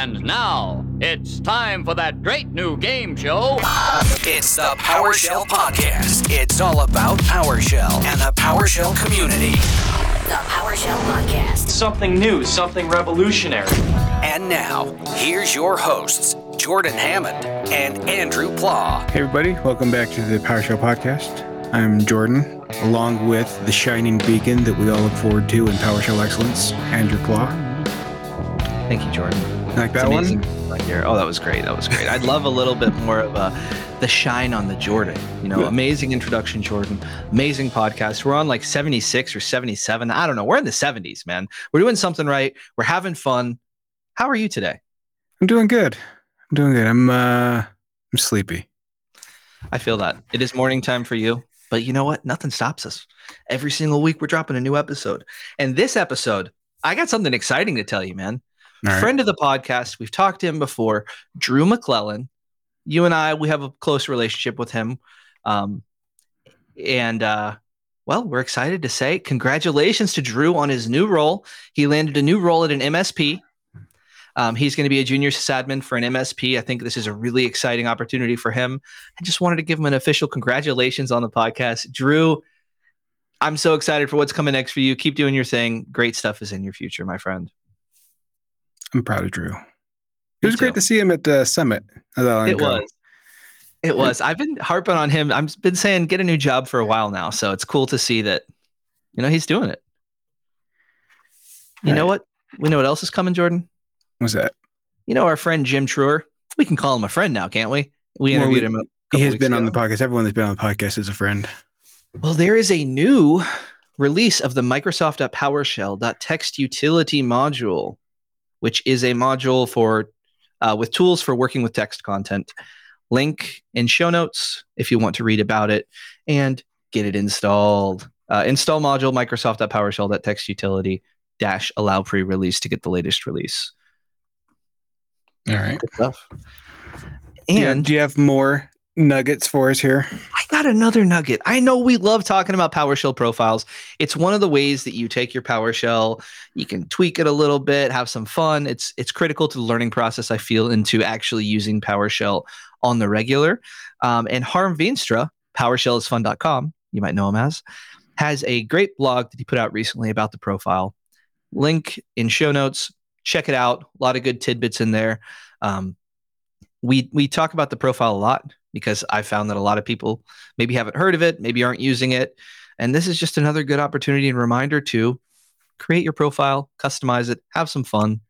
And now, it's time for that great new game show. It's the PowerShell Podcast. It's all about PowerShell and the PowerShell community. The PowerShell Podcast. Something new, something revolutionary. And now, here's your hosts, Jordan Hammond and Andrew Pla. Hey, everybody, welcome back to the PowerShell Podcast. I'm Jordan, along with the shining beacon that we all look forward to in PowerShell excellence, Andrew Pla. Thank you, Jordan. Like that one? right here. Oh, that was great. That was great. I'd love a little bit more of uh, the shine on the Jordan. You know, amazing introduction, Jordan. Amazing podcast. We're on like 76 or 77. I don't know. We're in the 70s, man. We're doing something right. We're having fun. How are you today? I'm doing good. I'm doing good. I'm uh I'm sleepy. I feel that. It is morning time for you. But you know what? Nothing stops us. Every single week, we're dropping a new episode. And this episode, I got something exciting to tell you, man. Right. friend of the podcast. We've talked to him before, Drew McClellan. You and I, we have a close relationship with him. Um, and uh, well, we're excited to say congratulations to Drew on his new role. He landed a new role at an MSP. Um, he's going to be a junior sysadmin for an MSP. I think this is a really exciting opportunity for him. I just wanted to give him an official congratulations on the podcast. Drew, I'm so excited for what's coming next for you. Keep doing your thing. Great stuff is in your future, my friend. I'm proud of Drew. It was great to see him at the summit. not that long It ago. was. It was. I've been harping on him. I've been saying get a new job for a while now. So it's cool to see that, you know, he's doing it. You know Right. what? We know what else is coming, Jordan. What's that? You know our friend Jim Truher. We can call him a friend now, can't we? We Well, interviewed we- him. He has been on the podcast. Everyone that's been on the podcast is a friend. Well, there is a new release of the Microsoft Microsoft.PowerShell.TextUtility module, which is a module for uh, with tools for working with text content. Link in show notes if you want to read about it and get it installed. Uh, install module Microsoft.PowerShell.TextUtility dash allow pre-release to get the latest release. All right. Good stuff. Do you- And do you have more nuggets for us here? Got another nugget. I know we love talking about PowerShell profiles. It's one of the ways that you take your PowerShell, you can tweak it a little bit, have some fun. It's it's critical to the learning process. I feel into actually using PowerShell on the regular. Um, and Harm Veenstra, PowerShellIsFun.com, you might know him as, has a great blog that he put out recently about the profile. Link in show notes. Check it out. A lot of good tidbits in there. Um, we we talk about the profile a lot because I found that a lot of people maybe haven't heard of it, maybe aren't using it. And this is just another good opportunity and reminder to create your profile, customize it, have some fun,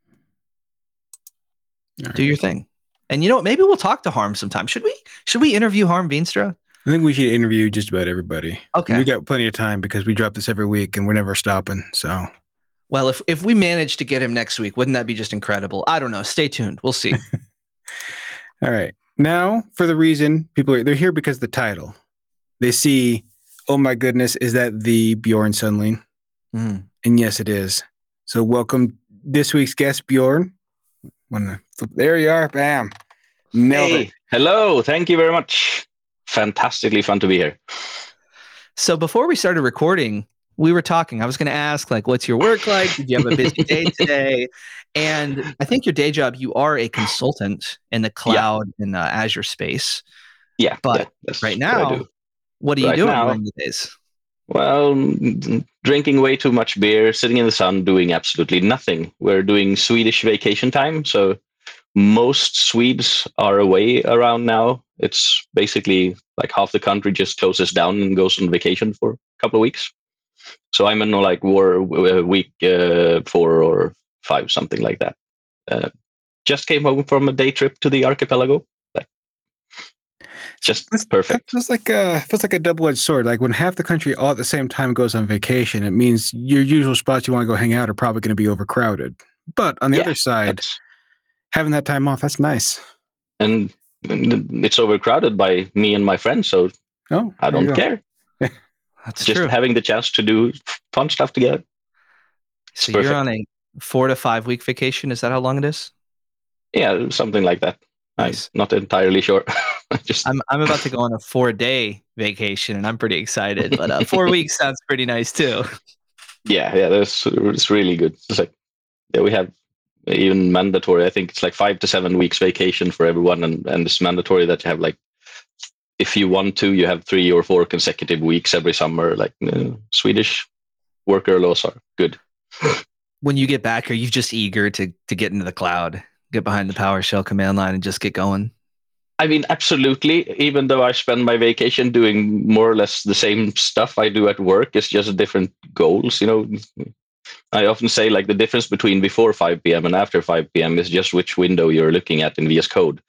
All do your thing. And you know what? Maybe we'll talk to Harm sometime. Should we? Should we interview Harm Veenstra? I think we should interview just about everybody. Okay. We got plenty of time because we drop this every week and we're never stopping. So Well, if if we manage to get him next week, wouldn't that be just incredible? I don't know. Stay tuned. We'll see. All right. Now, for the reason people are they're here because of the title. They see, oh my goodness, is that the Björn Sundling? Mm. And yes, it is. So welcome this week's guest, Bjorn. Wanna flip- There you are. Bam. Nailed Hey, it. hello. Thank you very much. Fantastically fun to be here. So before we started recording, we were talking. I was going to ask, like, what's your work like? Did you have a busy day today? And I think your day job, you are a consultant in the cloud in uh, Azure space. Yeah, But yeah, right what now- do. What are you doing now- during the days? Well, drinking way too much beer, sitting in the sun, doing absolutely nothing. We're doing Swedish vacation time, so most Swedes are away around now. It's basically like half the country just closes down and goes on vacation for a couple of weeks. So I'm in like war week uh, four or five, something like that. Uh, just came home from a day trip to the archipelago. Like, just That's- perfect. Feels like a feels like a double edged sword. Like when half the country all at the same time goes on vacation, it means your usual spots you want to go hang out are probably going to be overcrowded. But on the Yeah, other side, having that time off, that's nice. and and it's overcrowded by me and my friends, so Oh, I don't care. That's Just true. having the chance to do fun stuff together. so perfect. you're on a four to five week vacation. Is that how long it is? Yeah, something like that. Nice. I'm not entirely sure. Just I'm I'm about to go on a four day vacation, and I'm pretty excited. But uh, four weeks sounds pretty nice too. yeah, yeah, that's it's really good. It's like yeah, we have even mandatory. I think it's like five to seven weeks vacation for everyone, and and it's mandatory that you have like if you want to, you have three or four consecutive weeks every summer. Like uh, Swedish worker laws are good. When you get back, are you just eager to to get into the cloud, get behind the PowerShell command line, and just get going? I mean, absolutely. Even though I spend my vacation doing more or less the same stuff I do at work, it's just different goals. You know, I often say like the difference between before 5 p.m. and after 5 p.m. is just which window you're looking at in VS Code.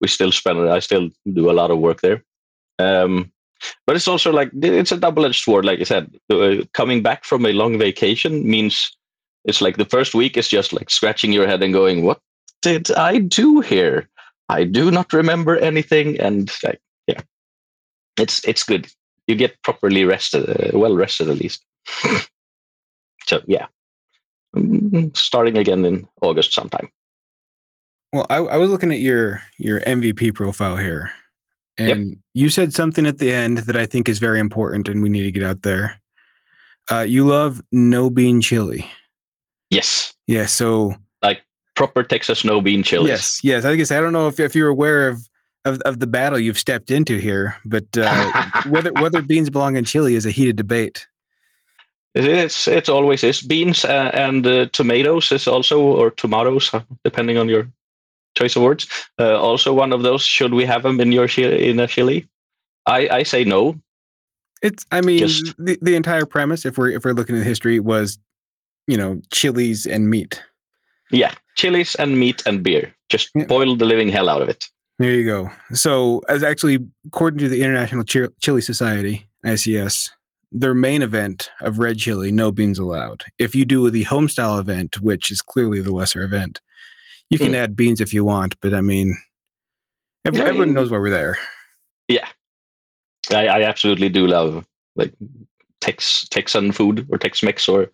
We still spend, I still do a lot of work there. Um, but it's also like it's a double-edged sword. Like I said, uh, coming back from a long vacation means it's like the first week is just like scratching your head and going, "What did I do here?" I do not remember anything, and like, yeah, it's it's good. You get properly rested, uh, well rested at least. so yeah, Mm, starting again in August sometime. Well, I, I was looking at your your MVP profile here, and you said something at the end that I think is very important, and we need to get out there. Uh, you love no bean chili. Yes, Yeah. So like proper Texas no bean chili. yes, yes. I guess I don't know if, if you're aware of, of of the battle you've stepped into here, but uh, whether whether beans belong in chili is a heated debate. It's it always is beans uh, and uh, tomatoes is also or tomatoes depending on your choice Awards. Uh, also one of those. Should we have them in your chili, in a chili? I I say no. It's I mean Just- the, the entire premise, if we're if we're looking at history, was you know chilies and meat. Yeah, chilies and meat and beer. Just Yeah. boil the living hell out of it. There you go. So, as actually, according to the International Chi- Chili Society (ICS), their main event of red chili, no beans allowed. If you do the homestyle event, which is clearly the lesser event, you can Hmm. add beans if you want. But I mean, ev- Yeah, everyone knows why we're there. Yeah, I, I absolutely do love like Tex Texan food or Tex-Mex or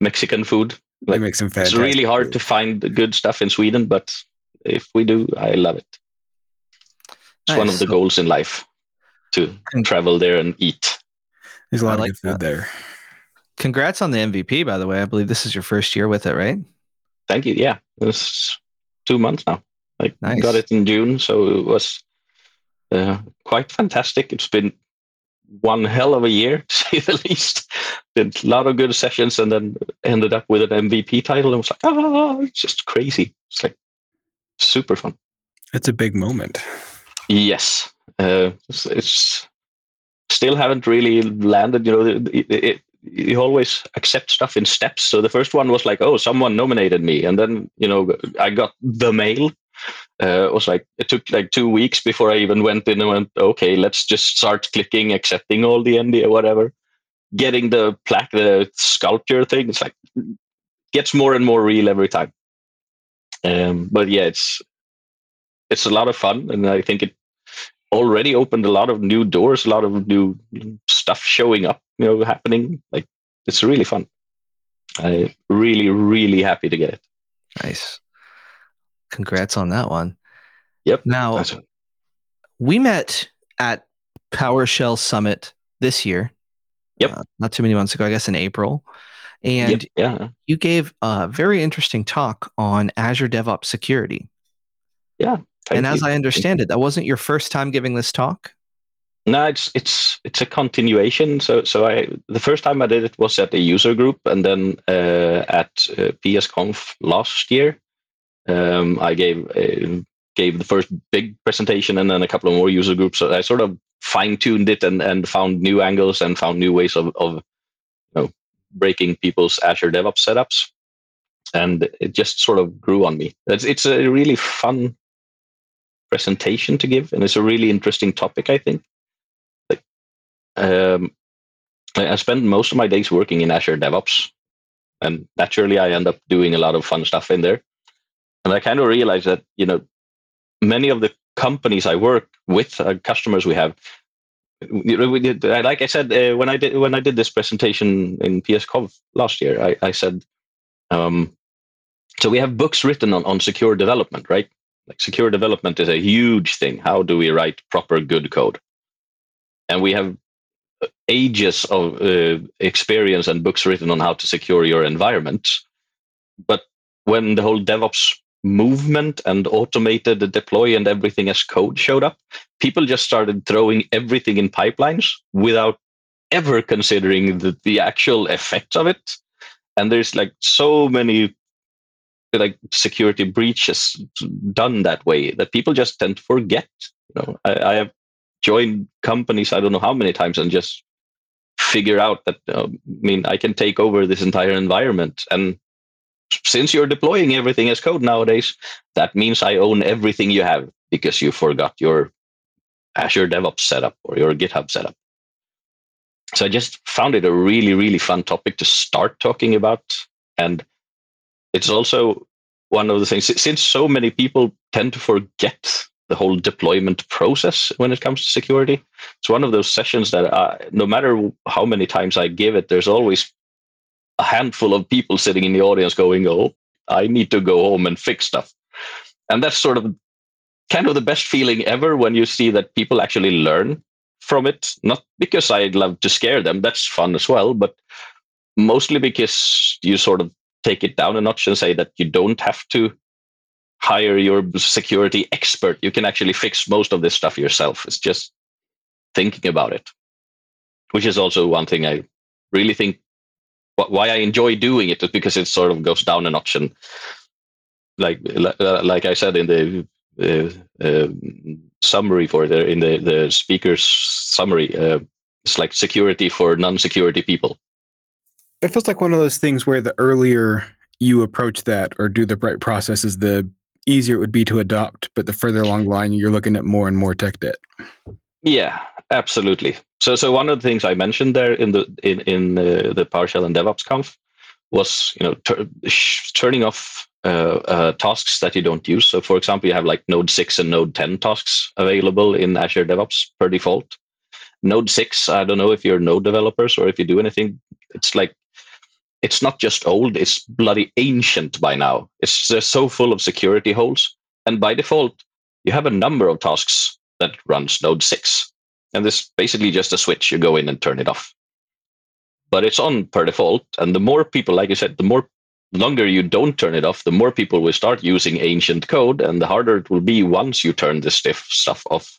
Mexican food. Like, make some It's really hard food. to find the good stuff in Sweden, but if we do, I love it. It's one of the goals in life to travel there and eat. There's a lot like of good food that. there. Congrats on the MVP, by the way. I believe this is your first year with it, right? Thank you. Yeah, it's two months now. I Nice. got it in June, so it was uh, quite fantastic. It's been one hell of a year, to say the least. Did a lot of good sessions, and then ended up with an MVP title, and was like, ah, it's just crazy. It's like super fun. It's a big moment. Yes, uh, it's, it's still haven't really landed. You know, it, it, you always accept stuff in steps. So the first one was like, oh, someone nominated me, and then you know, I got the mail. Uh, it was like it took like two weeks before I even went in and went, okay, let's just start clicking, accepting all the NDA, whatever. Getting the plaque, the sculpture thing. It's like gets more and more real every time. Um, but yeah, it's it's a lot of fun, and I think it already opened a lot of new doors, a lot of new stuff showing up, you know, happening. Like it's really fun. I really, really happy to get it. Nice. Congrats on that one. Yep. Now, we met at PowerShell Summit this year. Yep. uh, not too many months ago, I guess in April. And yep, yeah, you gave a very interesting talk on Azure DevOps security. Yeah. and as. I understand it, that wasn't your first time giving this talk. No, it's it's it's a continuation. So so I the first time I did it was at a user group, and then uh, at uh, PSConf last year, um, I gave uh, gave the first big presentation, and then a couple of more user groups. So I sort of fine tuned it and and found new angles and found new ways of of you know breaking people's Azure DevOps setups, and it just sort of grew on me. It's it's a really fun presentation to give, and it's a really interesting topic. I think um, I spend most of my days working in Azure DevOps, and naturally, I end up doing a lot of fun stuff in there. And I kind of realized that you know many of the companies I work with, uh, customers we have, like I said uh, when I did when I did this presentation in PSConf last year, I, I said, um, so we have books written on on secure development, right? Like secure development is a huge thing. How do we write proper good code? And we have ages of uh, experience and books written on how to secure your environment. But when the whole DevOps movement and automated deploy and everything as code showed up, people just started throwing everything in pipelines without ever considering the, the actual effects of it. And there's like so many like security breaches done that way that people just tend to forget. You know, I, I have joined companies I don't know how many times and just figure out that uh, I mean I can take over this entire environment and since you're deploying everything as code nowadays, that means I own everything you have because you forgot your Azure DevOps setup or your GitHub setup. So I just found it a really, really fun topic to start talking about. And it's also one of the things, since so many people tend to forget the whole deployment process when it comes to security, it's one of those sessions that uh, no matter how many times I give it, there's always a handful of people sitting in the audience going, Oh, I need to go home and fix stuff. And that's sort of kind of the best feeling ever when you see that people actually learn from it. Not because I love to scare them, that's fun as well, but mostly because you sort of take it down a notch and say that you don't have to hire your security expert. You can actually fix most of this stuff yourself. It's just thinking about it, which is also one thing I really think why I enjoy doing it is because it sort of goes down a notch and like like I said in the uh, uh, summary for the in the the speaker's summary, uh, it's like security for non-security people. It feels like one of those things where the earlier you approach that or do the right processes, the easier it would be to adopt. But the further along the line, you're looking at more and more tech debt. Yeah, absolutely. So, so one of the things I mentioned there in the in in uh, the PowerShell and DevOps Conf was you know tur- turning off uh, uh, tasks that you don't use. So, for example, you have like Node six and Node ten tasks available in Azure DevOps per default. Node six, I don't know if you're Node developers or if you do anything. It's like it's not just old; it's bloody ancient by now. It's so full of security holes, and by default, you have a number of tasks that runs Node six and this basically just a switch. You go in and turn it off. But it's on per default. And the more people, like you said, the more longer you don't turn it off, the more people will start using ancient code, and the harder it will be once you turn this stiff stuff off.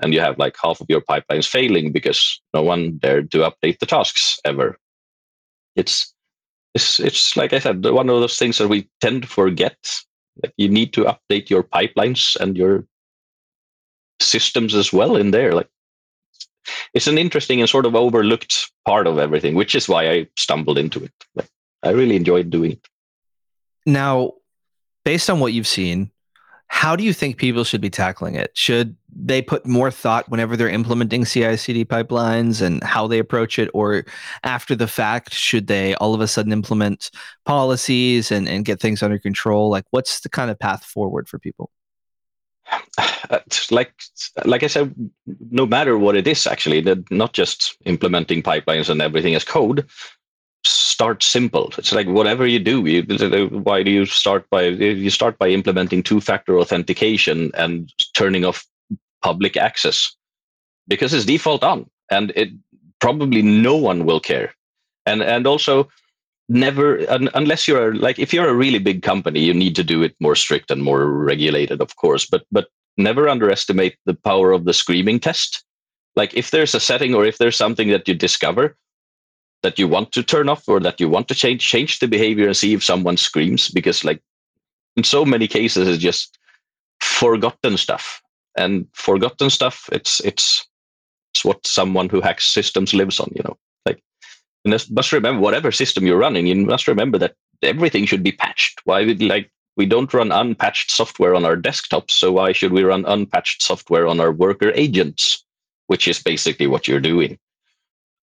And you have like half of your pipelines failing because no one dared to update the tasks ever. It's it's it's like I said, one of those things that we tend to forget. Like you need to update your pipelines and your systems as well in there. Like it's an interesting and sort of overlooked part of everything, which is why I stumbled into it. Like, I really enjoyed doing it. Now, based on what you've seen, how do you think people should be tackling it? Should they put more thought whenever they're implementing CI CD pipelines and how they approach it? Or after the fact, should they all of a sudden implement policies and, and get things under control? Like, what's the kind of path forward for people? Uh, like like I said, no matter what it is, actually, that not just implementing pipelines and everything as code. Start simple. It's like whatever you do. You, why do you start by you start by implementing two-factor authentication and turning off public access because it's default on, and it probably no one will care. And and also never un, unless you're like if you're a really big company you need to do it more strict and more regulated of course but but never underestimate the power of the screaming test like if there's a setting or if there's something that you discover that you want to turn off or that you want to change change the behavior and see if someone screams because like in so many cases it's just forgotten stuff and forgotten stuff it's it's it's what someone who hacks systems lives on you know you must remember whatever system you're running, you must remember that everything should be patched. Why would like we don't run unpatched software on our desktops, so why should we run unpatched software on our worker agents? Which is basically what you're doing.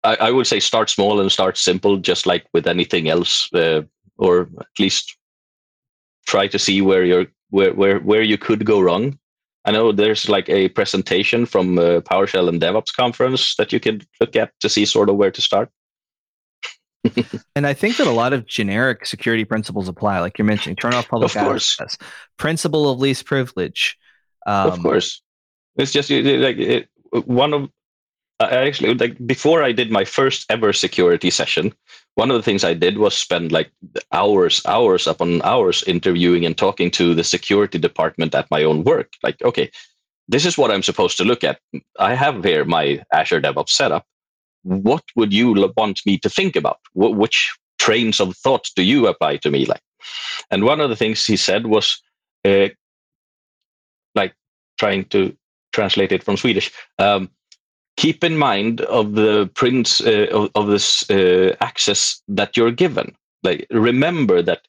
I, I would say start small and start simple, just like with anything else, uh, or at least try to see where you're where where where you could go wrong. I know there's like a presentation from uh, PowerShell and DevOps conference that you can look at to see sort of where to start and I think that a lot of generic security principles apply, like you're mentioning, turn off public of access, principle of least privilege. Um, of course, it's just like it, one of I actually like before I did my first ever security session. One of the things I did was spend like hours, hours upon hours interviewing and talking to the security department at my own work. Like, okay, this is what I'm supposed to look at. I have here my Azure DevOps setup. What would you want me to think about? Wh- which trains of thought do you apply to me? Like, and one of the things he said was, uh, like, trying to translate it from Swedish. Um, keep in mind of the prints uh, of, of this uh, access that you're given. Like, remember that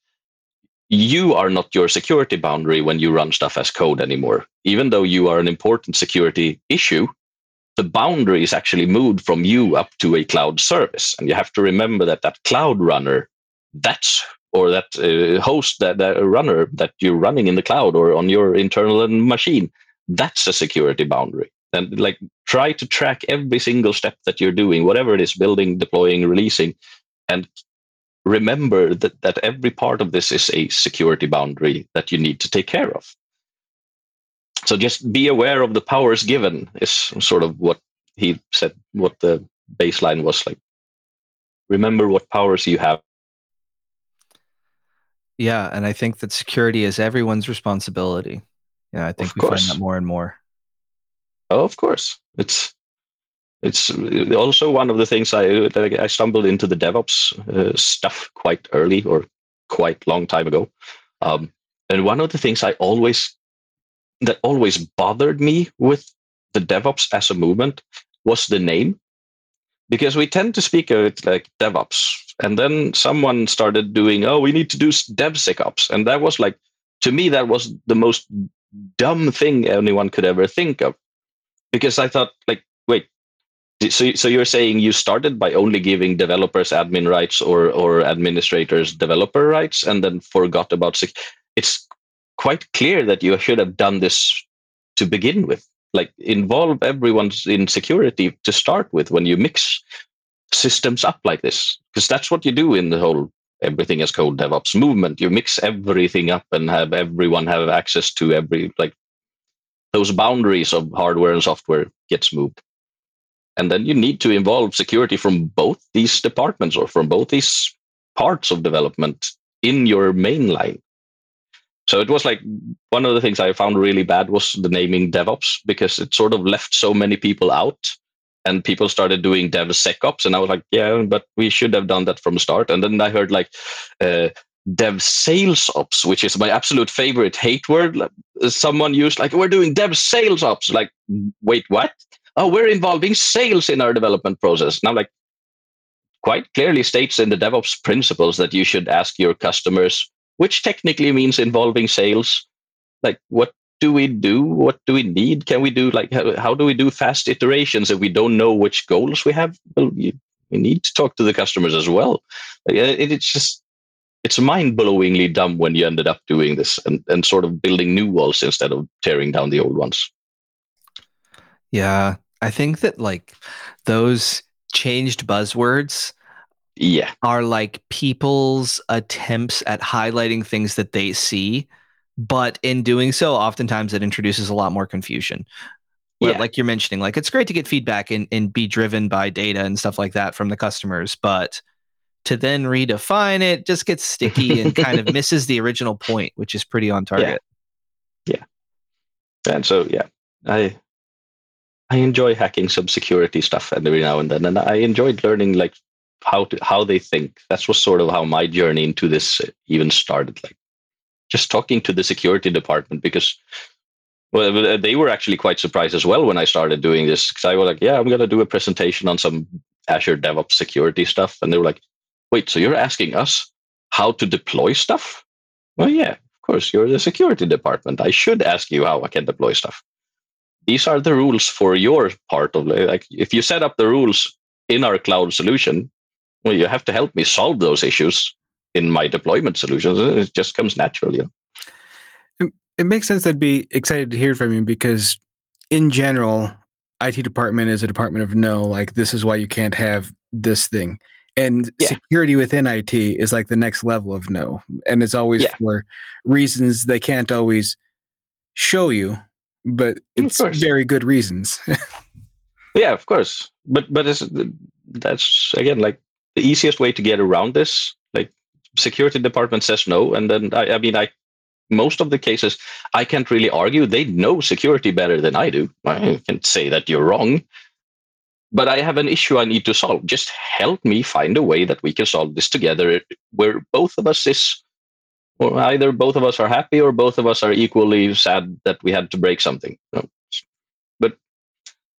you are not your security boundary when you run stuff as code anymore. Even though you are an important security issue, the boundary is actually moved from you up to a cloud service. And you have to remember that that cloud runner, that's or that uh, host, that, that runner that you're running in the cloud or on your internal machine, that's a security boundary. And like try to track every single step that you're doing, whatever it is, building, deploying, releasing, and remember that, that every part of this is a security boundary that you need to take care of. So just be aware of the powers given is sort of what he said, what the baseline was like. Remember what powers you have. Yeah, and I think that security is everyone's responsibility. Yeah, I think Of we find that more and more. Oh, of course, it's it's also one of the things I that I stumbled into the DevOps uh, stuff quite early or quite long time ago, um, and one of the things I always that always bothered me with the DevOps as a movement was the name, because we tend to speak of it like DevOps, and then someone started doing oh we need to do DevSecOps, and that was like to me that was the most dumb thing anyone could ever think of because I thought like, wait, so so you're saying you started by only giving developers admin rights or or administrators developer rights and then forgot about sec- it's quite clear that you should have done this to begin with. Like involve everyone in security to start with when you mix systems up like this because that's what you do in the whole everything as code devops movement. You mix everything up and have everyone have access to every like those boundaries of hardware and software gets moved. And then you need to involve security from both these departments or from both these parts of development in your main line. So it was like one of the things i found really bad was the naming devops because it sort of left so many people out and people started doing devsecops and i was like yeah but we should have done that from the start. And then i heard like uh, dev sales ops which is my absolute favorite hate word. Someone used like we're doing dev sales ops. Like wait what? Oh we're involving sales in our development process. I'm like quite clearly states in the devops principles that you should ask your customers which technically means involving sales. Like what do we do? What do we need? Can we do like how, how do we do fast iterations if we don't know which goals we have? Well you, we need to talk to the customers as well. It, it's just it's mind-blowingly dumb when you ended up doing this and, and sort of building new walls instead of tearing down the old ones Yeah, I think that like those changed buzzwords yeah are like people's attempts at highlighting things that they see, but in doing so, oftentimes it introduces a lot more confusion. Yeah. Like you're mentioning, like it's great to get feedback and, and be driven by data and stuff like that from the customers, but to then redefine it just gets sticky and kind of misses the original point, which is pretty on target. Yeah. And so yeah i i enjoy hacking some security stuff every now and then and i enjoyed learning like how to how they think that's was sort of how my journey into this even started like just talking to the security department because well they were actually quite surprised as well when i started doing this because i was like yeah i'm going to do a presentation on some azure devops security stuff and they were like wait so you're asking us how to deploy stuff? Well yeah of course you're the security department. I should ask you how i can deploy stuff. These are the rules for your part of like if you set up the rules in our cloud solution well you have to help me solve those issues in my deployment solutions. It just comes naturally. It makes sense i'd be excited to hear from you because in general it department is a department of no like this is why you can't have this thing and Yeah. security within it is like the next level of no and it's always Yeah. for reasons they can't always show you but it's very good reasons Yeah, of course. But but it's, that's again like the easiest way to get around this. Like security department says no, and then I, I mean I most of the cases I can't really argue. They know security better than I do. I can say that you're wrong. But I have an issue I need to solve. Just help me find a way that we can solve this together where both of us is or either both of us are happy or both of us are equally sad that we had to break something. But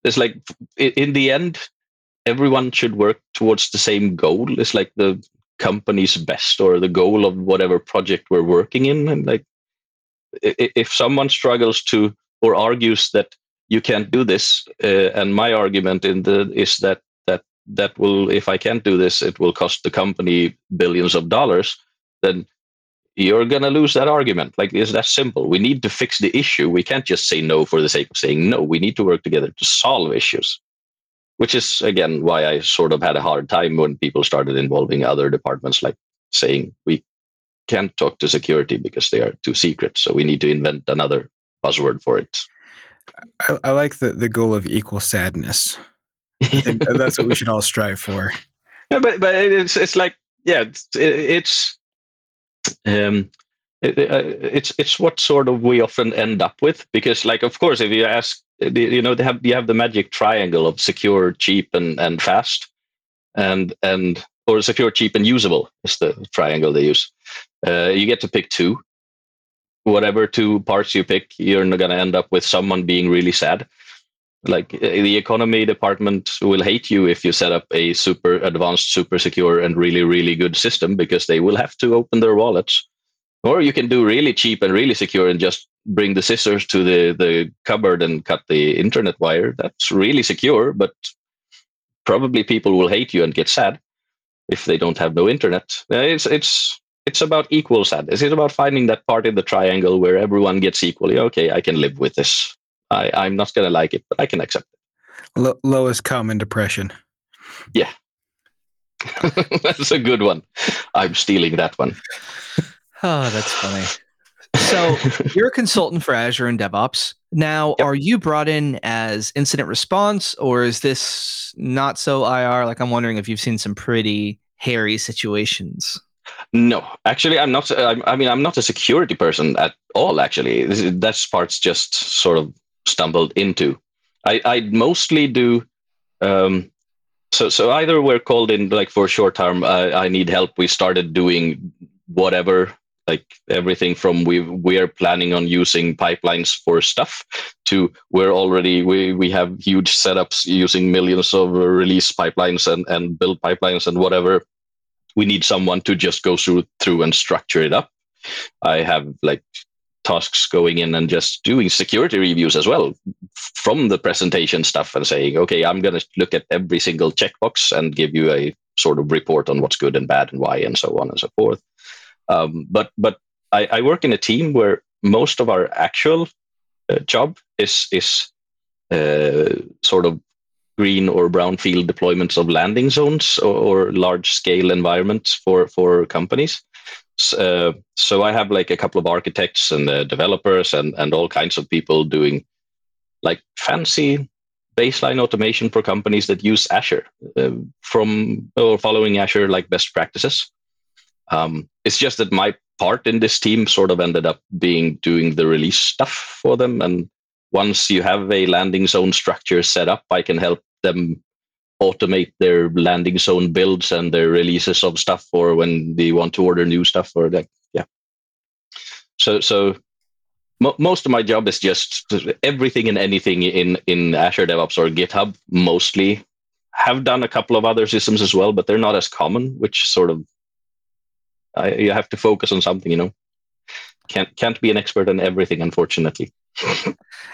it's like in the end, everyone should work towards the same goal. It's like the company's best or the goal of whatever project we're working in. And like if someone struggles to or argues that you can't do this, uh, and my argument in the is that that that will if I can't do this, it will cost the company billions of dollars. Then you're to lose that argument. Like, it's that simple. We need to fix the issue. We can't just say no for the sake of saying no. We need to work together to solve issues, which is, again, why I sort of had a hard time when people started involving other departments, like saying we can't talk to security because they are too secret. So we need to invent another buzzword for it. I, I like the, the goal of equal sadness. that's what we should all strive for. Yeah, but but it's it's like yeah, it's, it's um, it, uh, it's it's what sort of we often end up with because like of course if you ask you know they have you have the magic triangle of secure cheap and and fast and and or secure cheap and usable is the triangle they use uh, you get to pick two whatever two parts you pick you're going to end up with someone being really sad. Like uh, the economy department will hate you if you set up a super advanced super secure and really really good system because they will have to open their wallets. Or you can do really cheap and really secure and just bring the scissors to the the cupboard and cut the internet wire. That's really secure but probably people will hate you and get sad if they don't have no internet. Uh, it's it's it's about equal sadness it's about finding that part in the triangle where everyone gets equally okay i can live with this I, I'm not going to like it, but I can accept it. L- lowest common depression. Yeah. that's a good one. I'm stealing that one. Oh, that's funny. So you're a consultant for Azure and DevOps. Now, yep. are you brought in as incident response or is this not so IR? Like, I'm wondering if you've seen some pretty hairy situations. No, actually, I'm not. I mean, I'm not a security person at all. Actually, that part's just sort of stumbled into. I, I mostly do. Um, so so either we're called in like for short term. Uh, I need help. We started doing whatever like everything from we we are planning on using pipelines for stuff to we're already we we have huge setups using millions of release pipelines and and build pipelines and whatever we need someone to just go through through and structure it up i have like tasks going in and just doing security reviews as well from the presentation stuff and saying, okay, I'm going to look at every single checkbox and give you a sort of report on what's good and bad and why and so on and so forth. Um, but but I, I, work in a team where most of our actual uh, job is is uh, sort of green or brownfield deployments of landing zones or, or large scale environments for for companies uh, so I have like a couple of architects and uh, developers and and all kinds of people doing like fancy baseline automation for companies that use Azure uh, from or following Azure like best practices. Um, it's just that my part in this team sort of ended up being doing the release stuff for them. And once you have a landing zone structure set up, I can help them automate their landing zone builds and their releases of stuff or when they want to order new stuff or that yeah. So so mo- most of my job is just everything and anything in in azure devops or github mostly. Have done a couple of other systems as well but they're not as common which sort of I, you have to focus on something you know. Can't can't be an expert on everything unfortunately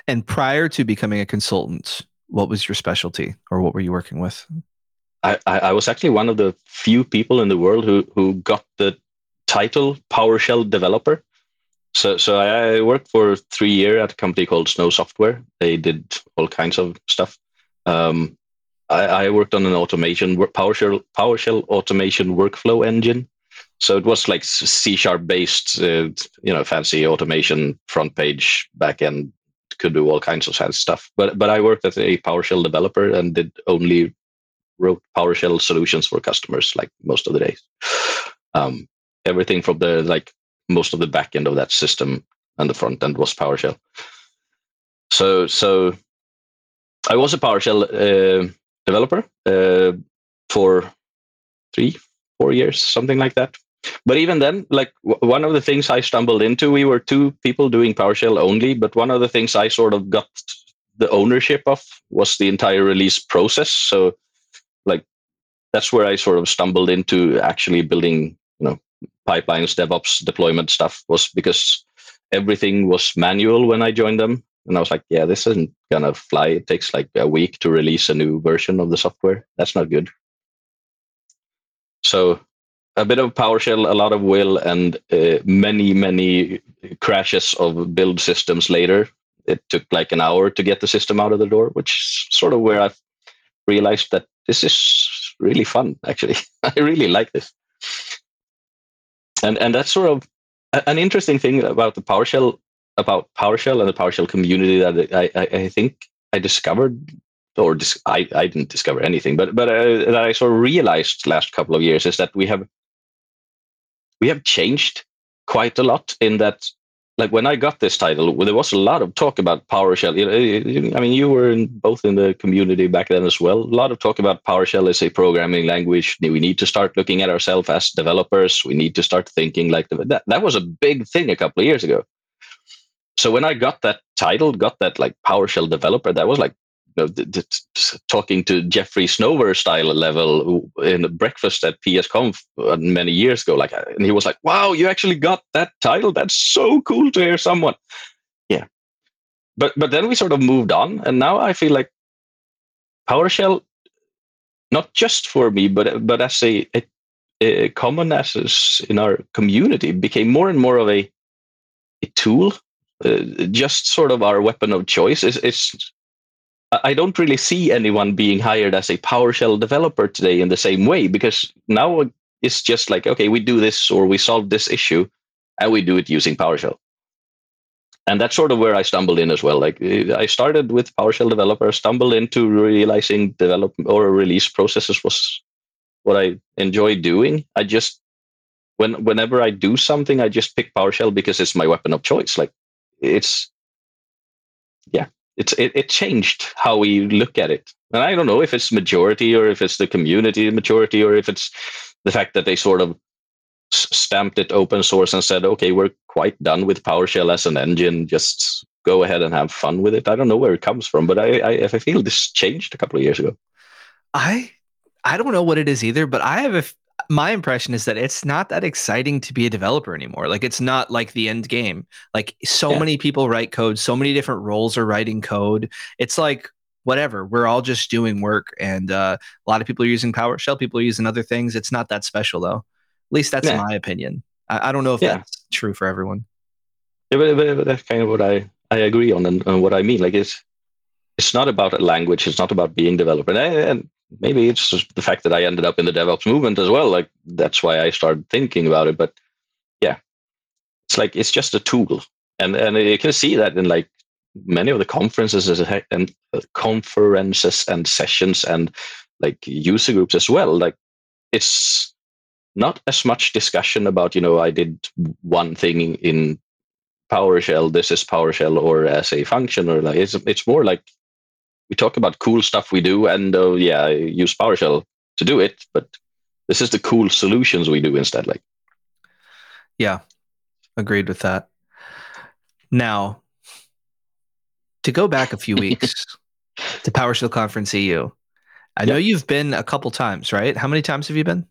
and prior to becoming a consultant what was your specialty or what were you working with? I, I was actually one of the few people in the world who, who got the title PowerShell developer. So, so I worked for three years at a company called Snow Software. They did all kinds of stuff. Um, I, I, worked on an automation PowerShell PowerShell automation workflow engine. So it was like C sharp based, uh, you know, fancy automation front page, back end could do all kinds of stuff. But but I worked as a PowerShell developer and did only wrote PowerShell solutions for customers like most of the days. Um, everything from the like most of the back end of that system and the front end was PowerShell. So so I was a PowerShell uh, developer uh, for three four years something like that. But even then, like w- one of the things I stumbled into, we were two people doing PowerShell only. But one of the things I sort of got the ownership of was the entire release process. So like that's where I sort of stumbled into actually building, you know, pipelines, DevOps, deployment stuff was because everything was manual when I joined them. And I was like, yeah, this isn't gonna fly. It takes like a week to release a new version of the software. That's not good. So a bit of PowerShell, a lot of will, and uh, many, many crashes of build systems later. It took like an hour to get the system out of the door, which is sort of where I've realized that this is really fun. Actually, I really like this, and and that's sort of an interesting thing about the PowerShell about PowerShell and the PowerShell community that I I, I think I discovered or dis- I, I didn't discover anything, but but uh, that I sort of realized last couple of years is that we have we have changed quite a lot in that like when I got this title, there was a lot of talk about PowerShell. I mean, you were in, both in the community back then as well. A lot of talk about PowerShell as a programming language. We need to start looking at ourselves as developers. We need to start thinking like that. That was a big thing a couple of years ago. So when I got that title, got that like PowerShell developer, that was like know, talking to Jeffrey Snover style level in a breakfast at PSConf uh, many years ago. Like, and he was like, "Wow, you actually got that title. That's so cool to hear someone." Yeah, but but then we sort of moved on, and now I feel like PowerShell, not just for me, but but as a, a, a common as in our community, became more and more of a a tool uh, just sort of our weapon of choice. It's, it's I don't really see anyone being hired as a PowerShell developer today in the same way because now it's just like, okay, we do this or we solve this issue and we do it using PowerShell. And that's sort of where I stumbled in as well. Like I started with PowerShell developer, stumbled into realizing develop or release processes was what I enjoy doing. I just when whenever I do something, I just pick PowerShell because it's my weapon of choice. Like it's yeah, it's it, it changed how we look at it. And i don't know if it's majority or if it's the community majority or if it's the fact that they sort of stamped it open source and said okay we're quite done with powershell as an engine. Just go ahead and have fun with it. I don't know where it comes from but i i, I feel this changed a couple of years ago. I i don't know what it is either but i have a my impression is that it's not that exciting to be a developer anymore. Like it's not like the end game. Like so yeah. many people write code, so many different roles are writing code. It's like whatever. We're all just doing work, and uh, a lot of people are using PowerShell. People are using other things. It's not that special though. At least that's yeah. my opinion. I, I, don't know if yeah. that's true for everyone. Yeah, but, but, that's kind of what I I agree on and, and what I mean. Like it's it's not about a language. It's not about being developer. And, and maybe it's just the fact that I ended up in the DevOps movement as well. Like that's why I started thinking about it. But yeah, it's like it's just a tool, and and you can see that in like many of the conferences and uh, conferences and sessions and like user groups as well. Like it's not as much discussion about you know I did one thing in PowerShell. This is PowerShell or as a function or like it's it's more like we talk about cool stuff we do, and uh, yeah, I use PowerShell to do it, but this is the cool solutions we do instead. Like, yeah, agreed with that. Now, to go back a few weeks to PowerShell Conference EU, I know you've been a couple times, right? How many times have you been?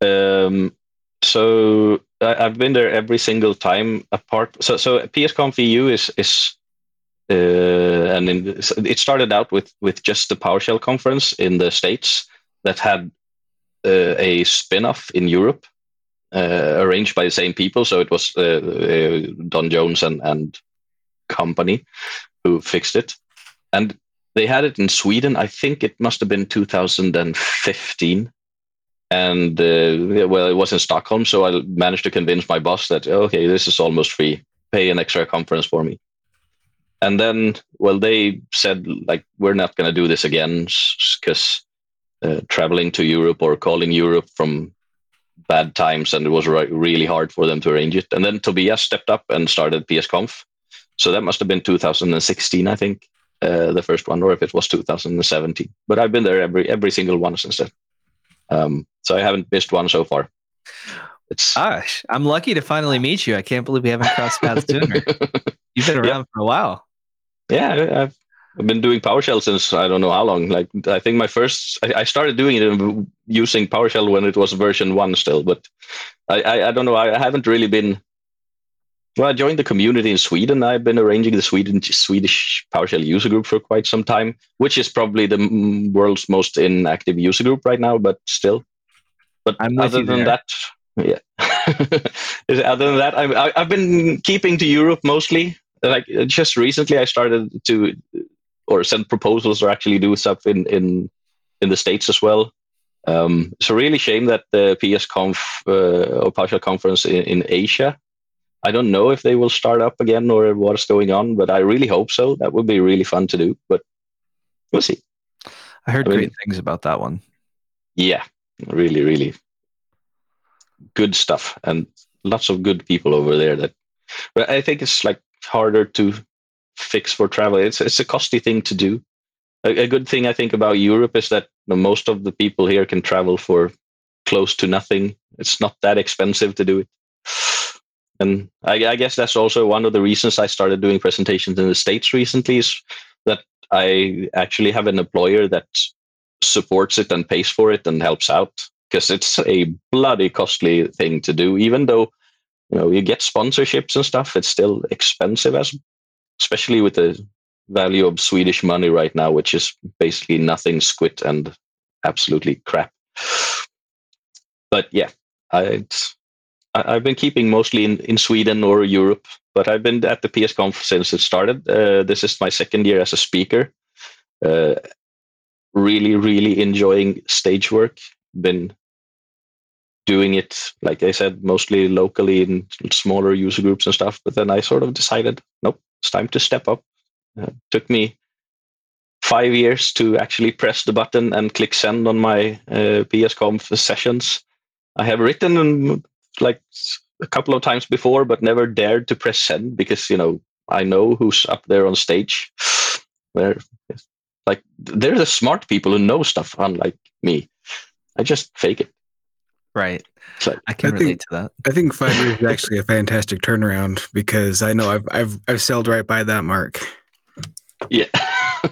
Um, so I, have been there every single time. Apart, so so PSConf EU is is uh, and in, it started out with with just the PowerShell conference in the states that had uh, a spin-off in Europe uh, arranged by the same people. So it was uh, uh, Don Jones and and company who fixed it, and they had it in Sweden. I think it must have been 2015 and uh, well it was in stockholm. So i managed to convince my boss that okay this is almost free. Pay an extra conference for me and then well they said like we're not going to do this again because uh, traveling to Europe or calling Europe from bad times, and it was re- really hard for them to arrange it. And then Tobias stepped up and started PSConf. So that must have been 2016, I think, uh, the first one, or if it was 2017. But I've been there every every single one since then. Um, so I haven't missed one so far. It's Gosh, I'm lucky to finally meet you. I can't believe we haven't crossed paths sooner. You've been around for a while. Yeah, I've, I've been doing PowerShell since I don't know how long. Like I think my first, I, I started doing it using PowerShell when it was version one still, but I, I, I don't know. I haven't really been. Well, I joined the community in Sweden. I've been arranging the Sweden Swedish PowerShell user group for quite some time, which is probably the world's most inactive user group right now. But still, but I'm other than there. that, yeah. other than that, I'm, I, I've been keeping to Europe mostly. Like just recently, I started to or send proposals or actually do stuff in in in the states as well. Um, it's a really shame that the PSConf uh, or PowerShell conference in, in Asia. I don't know if they will start up again or what's going on, but I really hope so. That would be really fun to do, but we'll see. I heard I mean- great things about that one. Yeah, really, really good stuff and lots of good people over there. That, but I think it's like harder to fix for travel. It's it's a costly thing to do. A, a good thing I think about Europe is that you know, most of the people here can travel for close to nothing. It's not that expensive to do it. And I, I guess that's also one of the reasons I started doing presentations in the States recently is that I actually have an employer that supports it and pays for it and helps out because it's a bloody costly thing to do. Even though you know you get sponsorships and stuff, it's still expensive as especially with the value of Swedish money right now, which is basically nothing squid and absolutely crap. But yeah, I, I I've been keeping mostly in, in Sweden or Europe, but I've been at the PS since it started. Uh, this is my second year as a speaker. Uh, really, really enjoying stage work. Been doing it, like I said, mostly locally in smaller user groups and stuff. But then I sort of decided, nope, it's time to step up. Uh, took me five years to actually press the button and click send on my uh, PSConf sessions. I have written like a couple of times before, but never dared to press send because you know I know who's up there on stage. They're like they're the smart people who know stuff, unlike me. I just fake it. Right. It's like, I can I think- relate to that. I think five years is actually a fantastic turnaround because I know I've I've I've sailed right by that mark. yeah.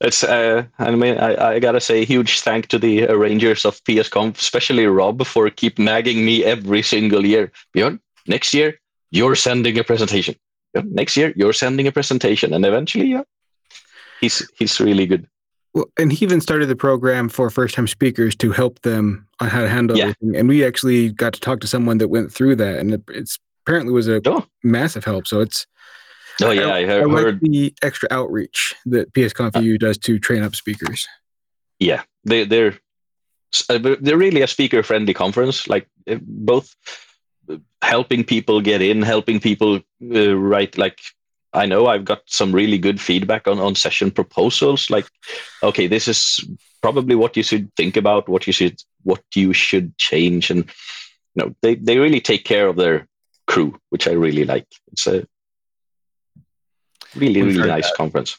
it's uh, I mean I, I gotta say huge thank to the arrangers of PSConf, especially Rob for keep nagging me every single year. Björn, next year you're sending a presentation. Next year you're sending a presentation, and eventually, yeah, he's he's really good. Well, and he even started the program for first-time speakers to help them on how to handle Yeah. everything. And we actually got to talk to someone that went through that, and it, it's apparently was a Oh. massive help. So it's Oh yeah, I, I heard. like the extra outreach that PSConf does to train up speakers. yeah they they're uh, they're really a speaker friendly conference like uh, both helping people get in helping people uh, write like i know i've got some really good feedback on on session proposals like okay this is probably what you should think about what you should what you should change and you know they they really take care of their crew which i really like it's a really We've really nice conference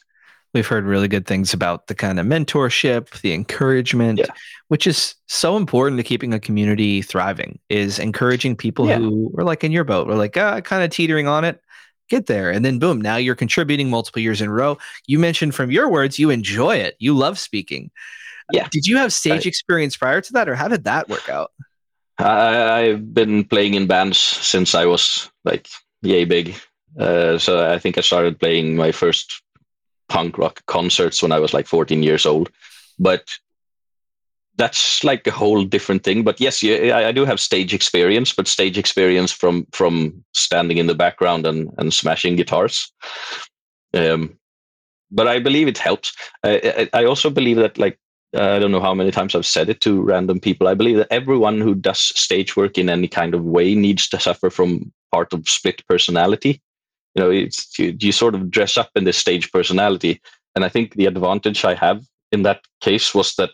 We've heard really good things about the kind of mentorship, the encouragement, Yeah. which is so important to keeping a community thriving. Is encouraging people Yeah. who are like in your boat, we're like ah, kind of teetering on it, get there, and then boom, now you're contributing multiple years in a row. You mentioned from your words, you enjoy it, you love speaking. Yeah. Did you have stage I- experience prior to that, or how did that work out? I, I've been playing in bands since I was like yay big. Uh, so I think I started playing my first punk rock concerts when I was like 14 years old. But that's like a whole different thing. But yes, yeah, I, I do have stage experience, but stage experience from from standing in the background and and smashing guitars. Um, but I believe it helps. I, I I also believe that like I don't know how many times I've said it to random people. I believe that everyone who does stage work in any kind of way needs to suffer from part of split personality. you know, it's you, you sort of dress up in this stage personality. And I think the advantage I have in that case was that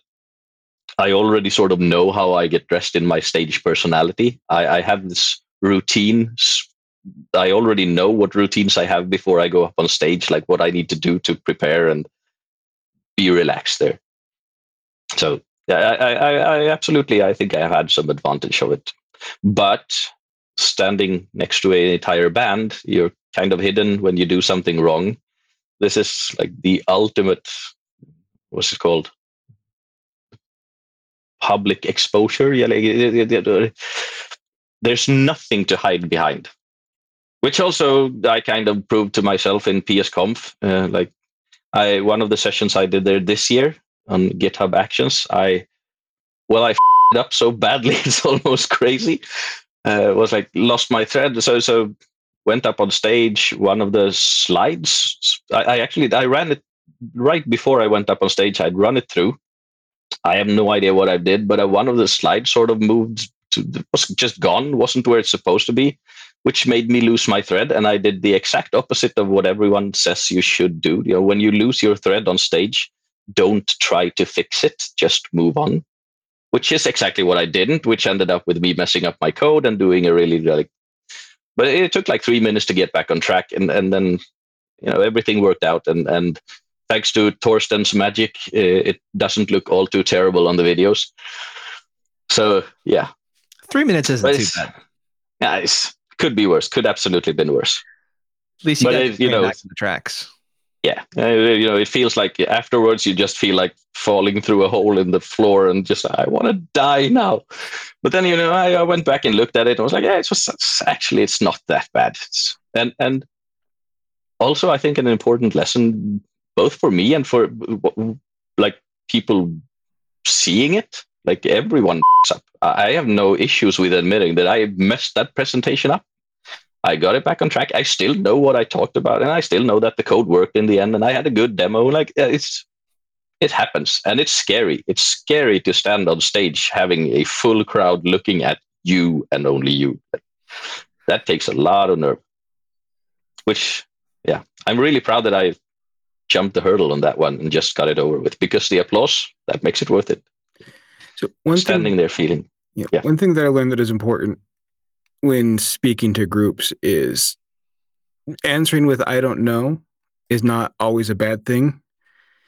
I already sort of know how I get dressed in my stage personality. I, I have this routine. I already know what routines I have before I go up on stage, like what I need to do to prepare and be relaxed there. So yeah, I, I, I absolutely, I think I have had some advantage of it. But standing next to an entire band, you're kind of hidden when you do something wrong. This is like the ultimate, what's it called? Public exposure. Yeah, like, there's nothing to hide behind. Which also I kind of proved to myself in PSConf. Uh, like I, one of the sessions I did there this year on GitHub Actions, I, well, I f***ed up so badly it's almost crazy. Uh, was like lost my thread. So so went up on stage. One of the slides, I, I actually I ran it right before I went up on stage. I'd run it through. I have no idea what I did, but one of the slides sort of moved to was just gone, wasn't where it's supposed to be, which made me lose my thread. And I did the exact opposite of what everyone says you should do. You know, when you lose your thread on stage, don't try to fix it, just move on. Which is exactly what I didn't, which ended up with me messing up my code and doing a really like but it took like three minutes to get back on track and and then you know everything worked out and and thanks to Torsten's magic it doesn't look all too terrible on the videos. So yeah. Three minutes isn't too bad. Yeah it could be worse could absolutely been worse. At least you but got it, you know back to the tracks. yeah uh, you know it feels like afterwards you just feel like falling through a hole in the floor and just i want to die now. But then you know I, I, went back and looked at it and was like yeah it's, actually it's not that bad. It's, and and also i think an important lesson both for me and for like people seeing it like everyone up i have no issues with admitting that i messed that presentation up I got it back on track. I still know what I talked about, and I still know that the code worked in the end, and I had a good demo. Like it's, it happens, and it's scary. It's scary to stand on stage having a full crowd looking at you and only you. that takes a lot of nerve. Which, yeah, I'm really proud that I jumped the hurdle on that one and just got it over with because the applause that makes it worth it. So one standing thing, there feeling. Yeah, yeah. One thing that I learned that is important when speaking to groups is answering with I don't know is not always a bad thing.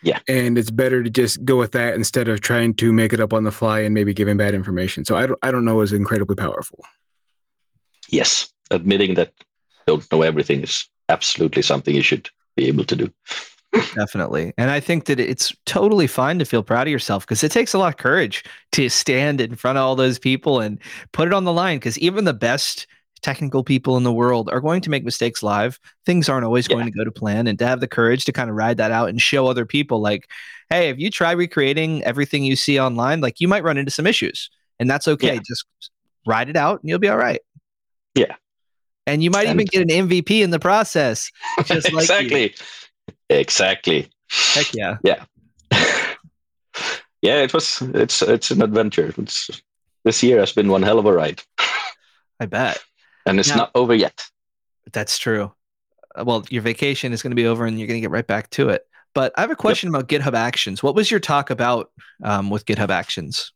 Yeah. And it's better to just go with that instead of trying to make it up on the fly and maybe giving bad information. So I don't I don't know is incredibly powerful. Yes. Admitting that don't know everything is absolutely something you should be able to do. Definitely. And I think that it's totally fine to feel proud of yourself because it takes a lot of courage to stand in front of all those people and put it on the line. Because even the best technical people in the world are going to make mistakes live. Things aren't always yeah. going to go to plan. And to have the courage to kind of ride that out and show other people, like, hey, if you try recreating everything you see online, like you might run into some issues. And that's okay. Yeah. Just ride it out and you'll be all right. Yeah. And you might and even get an MVP in the process. Just exactly. Exactly. Heck yeah. Yeah. yeah, it was it's it's an adventure. It's this year has been one hell of a ride. I bet. And it's not over yet. That's true. Uh, well, your vacation is going to be over and you're going to get right back to it. But I have a question yep. about GitHub Actions. What was your talk about um, with GitHub Actions?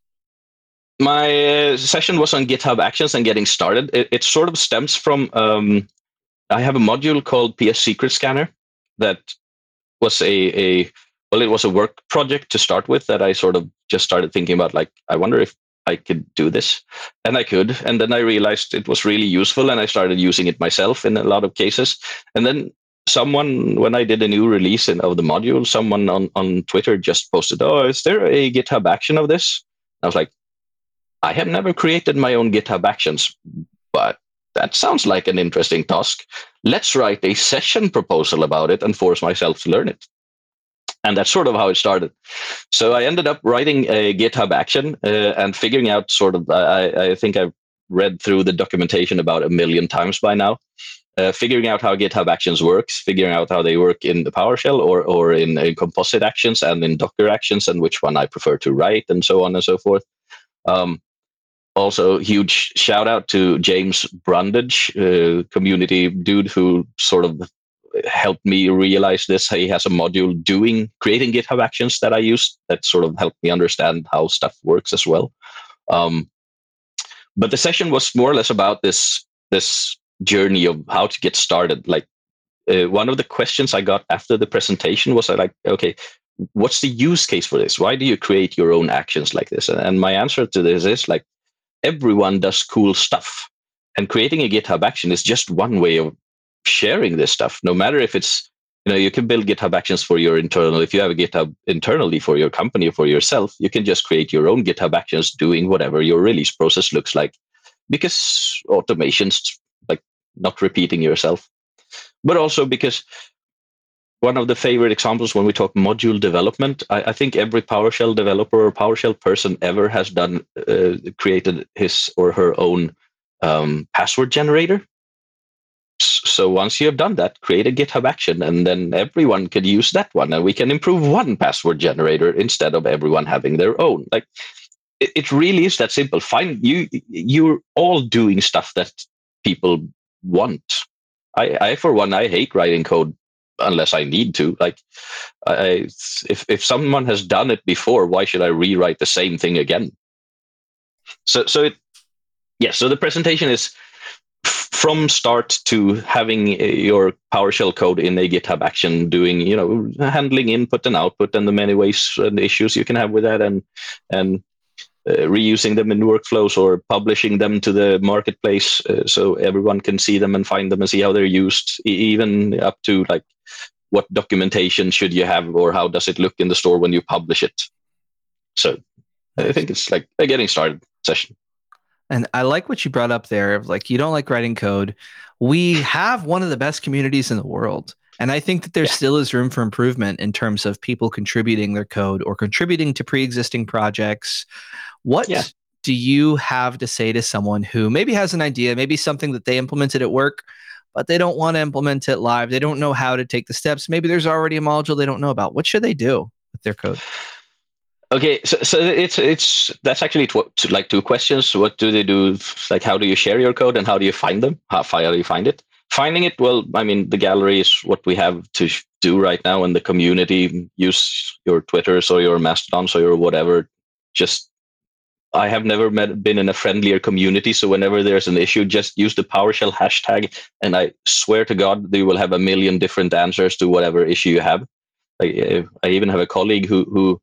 My uh, session was on GitHub Actions and getting started. It, it sort of stems from um, I have a module called PSSecretScanner that was a a well, it was a work project to start with that I sort of just started thinking about. Like, I wonder if I could do this, and I could. And then I realized it was really useful, and I started using it myself in a lot of cases. And then someone, when I did a new release of the module, someone on on Twitter just posted, "Oh, is there a GitHub action of this?" I was like, I have never created my own GitHub actions, but that sounds like an interesting task. Let's write a session proposal about it and force myself to learn it. And that's sort of how it started. So I ended up writing a GitHub action uh, and figuring out sort of, I, I think I've read through the documentation about a million times by now. Uh, figuring out how GitHub Actions works, figuring out how they work in the PowerShell or or in, in, composite actions and in Docker actions, and which one I prefer to write, and so on and so forth. Um, also huge shout out to James Brundage, uh, community dude who sort of helped me realize this. He has a module doing creating GitHub actions that I use that sort of helped me understand how stuff works as well. Um, but the session was more or less about this this journey of how to get started. Like uh, one of the questions I got after the presentation was like, okay, what's the use case for this? Why do you create your own actions like this? And, and my answer to this is like, everyone does cool stuff. And creating a GitHub action is just one way of sharing this stuff, no matter if it's, you know, you can build GitHub actions for your internal. If you have a GitHub internally for your company or for yourself, you can just create your own GitHub actions doing whatever your release process looks like because automation's like not repeating yourself, but also because one of the favorite examples when we talk module development, I, I think every PowerShell developer or PowerShell person ever has done uh, created his or her own um, password generator. So once you have done that, create a GitHub action, and then everyone can use that one, and we can improve one password generator instead of everyone having their own. Like it, it really is that simple. Find you you're all doing stuff that people want. I, I for one, I hate writing code unless I need to. Like, I, if if someone has done it before, why should I rewrite the same thing again? So so it, yeah. So the presentation is from start to having your PowerShell code in a GitHub action, doing you know handling input and output and the many ways and issues you can have with that, and and uh, reusing them in workflows or publishing them to the marketplace uh, so everyone can see them and find them and see how they're used even up to like what documentation should you have or how does it look in the store when you publish it so i think it's like a getting started session and i like what you brought up there of like you don't like writing code we have one of the best communities in the world and I think that there yeah. still is room for improvement in terms of people contributing their code or contributing to pre existing projects. What yeah. do you have to say to someone who maybe has an idea, maybe something that they implemented at work, but they don't want to implement it live? They don't know how to take the steps. Maybe there's already a module they don't know about. What should they do with their code? Okay, so, so it's it's that's actually tw- like two questions. What do they do? Like, how do you share your code, and how do you find them? How, how do you find it? finding it well i mean the gallery is what we have to do right now in the community use your twitters or your mastodons or your whatever just i have never met, been in a friendlier community so whenever there's an issue just use the powershell hashtag and i swear to god they will have a million different answers to whatever issue you have. I, I even have a colleague who who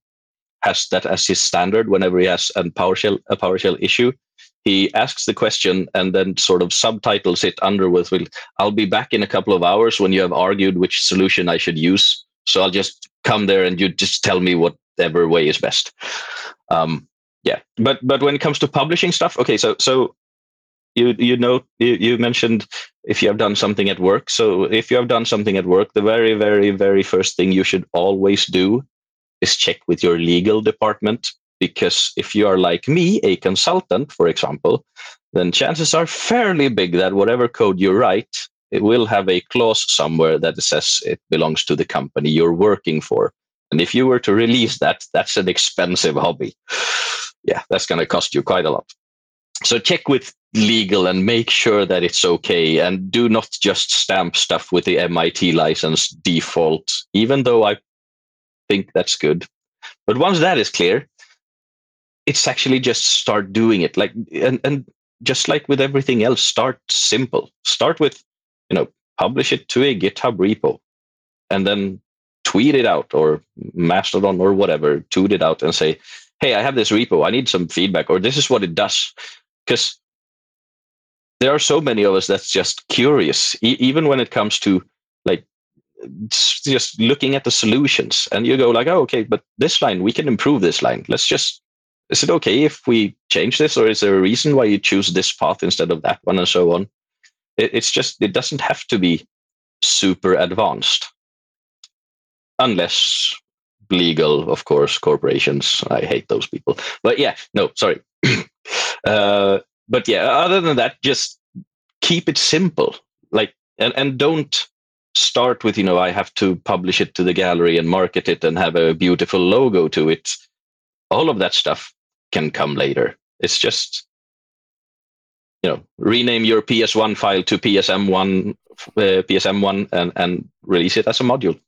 has that as his standard whenever he has a PowerShell a PowerShell issue. He asks the question and then sort of subtitles it under with i'll be back in a couple of hours when you have argued which solution i should use. So i'll just come there and you just tell me whatever way is best. Um, yeah but but when it comes to publishing stuff okay so so you you know you, you mentioned if you have done something at work so if you have done something at work the very very very first thing you should always do is check with your legal department because if you are like me, a consultant, for example, then chances are fairly big that whatever code you write, it will have a clause somewhere that says it belongs to the company you're working for. And if you were to release that, that's an expensive hobby. Yeah, that's going to cost you quite a lot. So check with legal and make sure that it's okay. And do not just stamp stuff with the MIT license default, even though I think that's good. But once that is clear, it's actually just start doing it like and and just like with everything else start simple start with you know publish it to a github repo and then tweet it out or mastodon or whatever tweet it out and say hey i have this repo i need some feedback or this is what it does. Because there are so many of us that's just curious e- even when it comes to like just looking at the solutions and you go like oh okay but this line we can improve this line. Let's just is it okay if we change this or is there a reason why you choose this path instead of that one and so on. It, it's just it doesn't have to be super advanced. Unless legal of course corporations. I hate those people. But yeah no sorry. Uh, but yeah other than that just keep it simple. Like and, and don't start with you know i have to publish it to the gallery and market it and have a beautiful logo to it. All of that stuff can come later. It's just you know, rename your PS1 file to PSM1, uh, PSM1, and and release it as a module.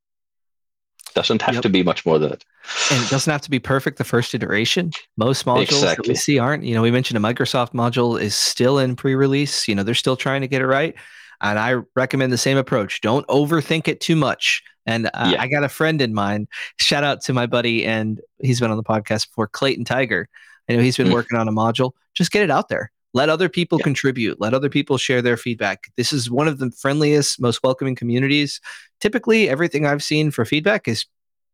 Doesn't have Yep. to be much more than that. and it doesn't have to be perfect the first iteration. Most modules that we see aren't. You know, we mentioned a Microsoft module is still in pre-release. You know, they're still trying to get it right. And I recommend the same approach. Don't overthink it too much. And uh, Yeah. I got a friend in mind. Shout out to my buddy, and he's been on the podcast before, Clayton Tiger. I know he's been Mm. working on a module. Just get it out there. Let other people Yeah. contribute. Let other people share their feedback. This is one of the friendliest, most welcoming communities. Typically, everything I've seen for feedback is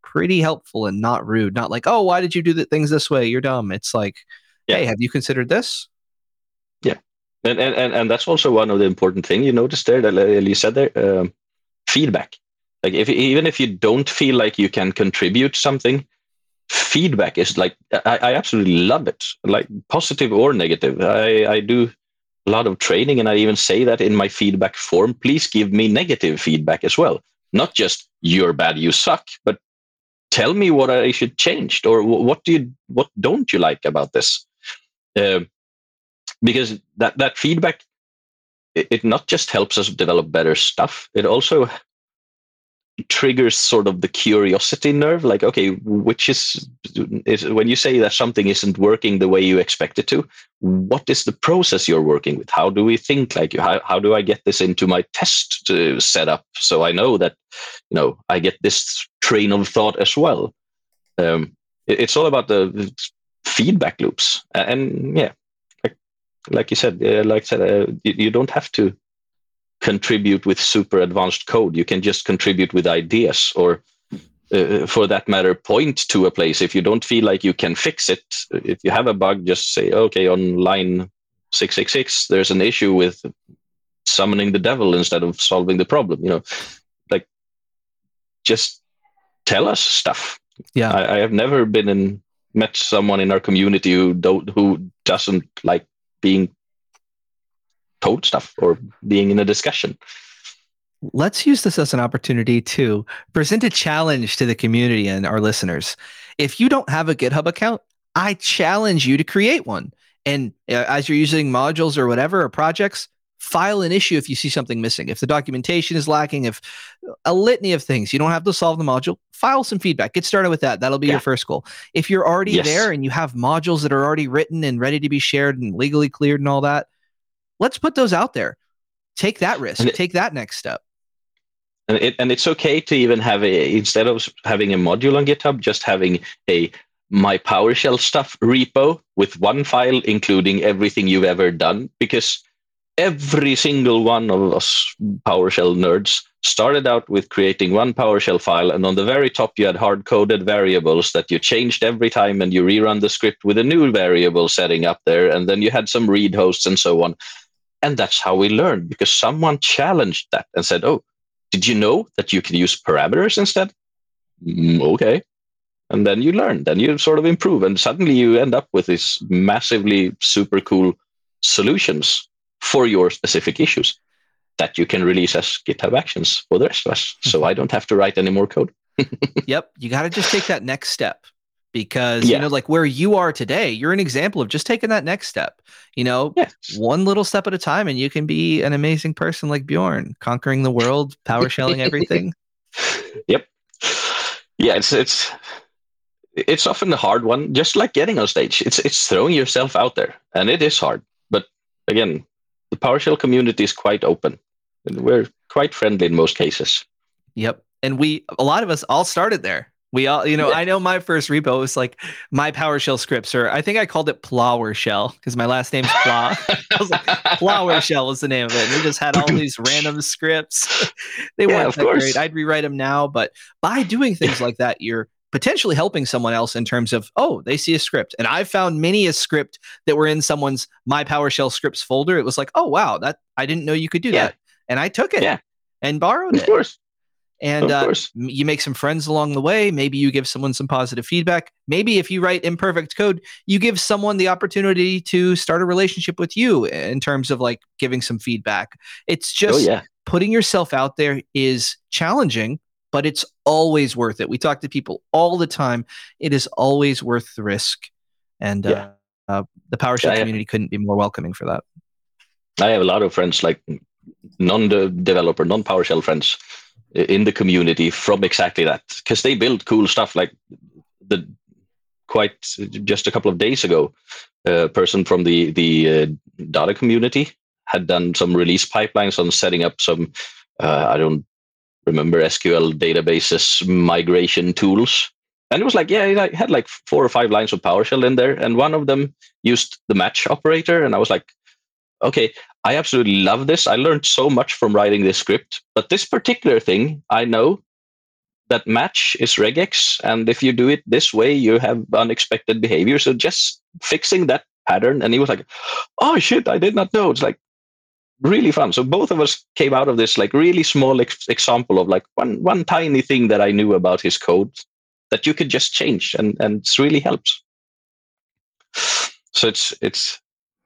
pretty helpful and not rude. Not like, oh, why did you do the things this way? You're dumb. It's like, Yeah. hey, have you considered this? And, and and and that's also one of the important thing you noticed there that uh, you said there um, feedback. Like if even if you don't feel like you can contribute something, feedback is like I, I absolutely love it. Like positive or negative. I I do a lot of training and I even say that in my feedback form. Please give me negative feedback as well, not just you're bad, you suck, but tell me what I should change or what do you what don't you like about this. Um because that that feedback it not just helps us develop better stuff it also triggers sort of the curiosity nerve like okay which is is when you say that something isn't working the way you expect it to what is the process you're working with? How do we think? Like you how, how do i get this into my test uh, setup so i know that you know i get this train of thought as well? Um, it- it's all about the feedback loops. A- and yeah like like you said uh, like I said uh, you, you don't have to contribute with super advanced code. You can just contribute with ideas or uh, for that matter point to a place. If you don't feel like you can fix it if you have a bug just say okay on line 666 there's an issue with summoning the devil instead of solving the problem you know? Like just tell us stuff. Yeah. I, I have never been in met someone in our community who don't who doesn't like being told stuff or being in a discussion. Let's use this as an opportunity to present a challenge to the community and our listeners. If you don't have a GitHub account, I challenge you to create one. And uh, as you're using modules or whatever or projects, file an issue if you see something missing. If the documentation is lacking, if a litany of things, you don't have to solve the module, file some feedback. Get started with that. That'll be Yeah. your first goal. If you're already Yes. there and you have modules that are already written and ready to be shared and legally cleared and all that, let's put those out there. Take that risk. It- Take that next step. And it and it's okay to even have a instead of having a module on GitHub, just having a my PowerShell stuff repo with one file including everything you've ever done because every single one of us PowerShell nerds started out with creating one PowerShell file, and on the very top you had hard-coded variables that you changed every time, and you rerun the script with a new variable setting up there, and then you had some read hosts and so on. And that's how we learned because someone challenged that and said, "Oh, did you know that you can use parameters instead?" "Mm, okay. And then you learn, then you sort of improve, and suddenly you end up with these massively super cool solutions for your specific issues that you can release as GitHub Actions for the rest of us. So I don't have to write any more code. Yep. You got to just take that next step because, Yeah. you know, like where you are today, you're an example of just taking that next step, you know, Yes. one little step at a time, and you can be an amazing person like Bjorn, conquering the world, PowerShelling everything. Yep. Yeah, it's it's it's often the hard one, just like getting on stage. It's it's throwing yourself out there, and it is hard. But again, the PowerShell community is quite open, and we're quite friendly in most cases. Yep. And we, a lot of us all started there. We all, you know, I know my first repo was like my PowerShell scripts, or I think I called it PlowerShell because my last name's Pla. I was like, PlowerShell was the name of it. And we just had all these random scripts. they Yeah, weren't of that course. great. I'd rewrite them now, but by doing things like that, you're potentially helping someone else in terms of, oh, they see a script. And I've found many a script that were in someone's my PowerShell scripts folder. It was like, oh wow, that I didn't know you could do Yeah. that. And I took it Yeah. and borrowed Of it. course, And uh, you make some friends along the way. Maybe you give someone some positive feedback. Maybe if you write imperfect code, you give someone the opportunity to start a relationship with you in terms of like giving some feedback. It's just oh yeah, putting yourself out there is challenging, but it's always worth it. We talk to people all the time. It is always worth the risk. And Yeah. uh, uh, the PowerShell Yeah, community couldn't be more welcoming for that. I have a lot of friends, like non-developer, non-PowerShell friends i- in the community from exactly that, because they build cool stuff. Like the quite just a couple of days ago, a person from the the uh, data community had done some release pipelines on setting up some. Uh, I don't remember SQL databases migration tools. And it was like, yeah, it had like four or five lines of PowerShell in there, and one of them used the match operator, and I was like, okay, I absolutely love this. I learned so much from writing this script, but this particular thing, I know that match is regex, and if you do it this way, you have unexpected behavior. So just fixing that pattern, and he was like, oh shit, I did not know. It's like really fun. So both of us came out of this like really small ex- example of like one one tiny thing that I knew about his code that you could just change, and and it's really helps. So it's it's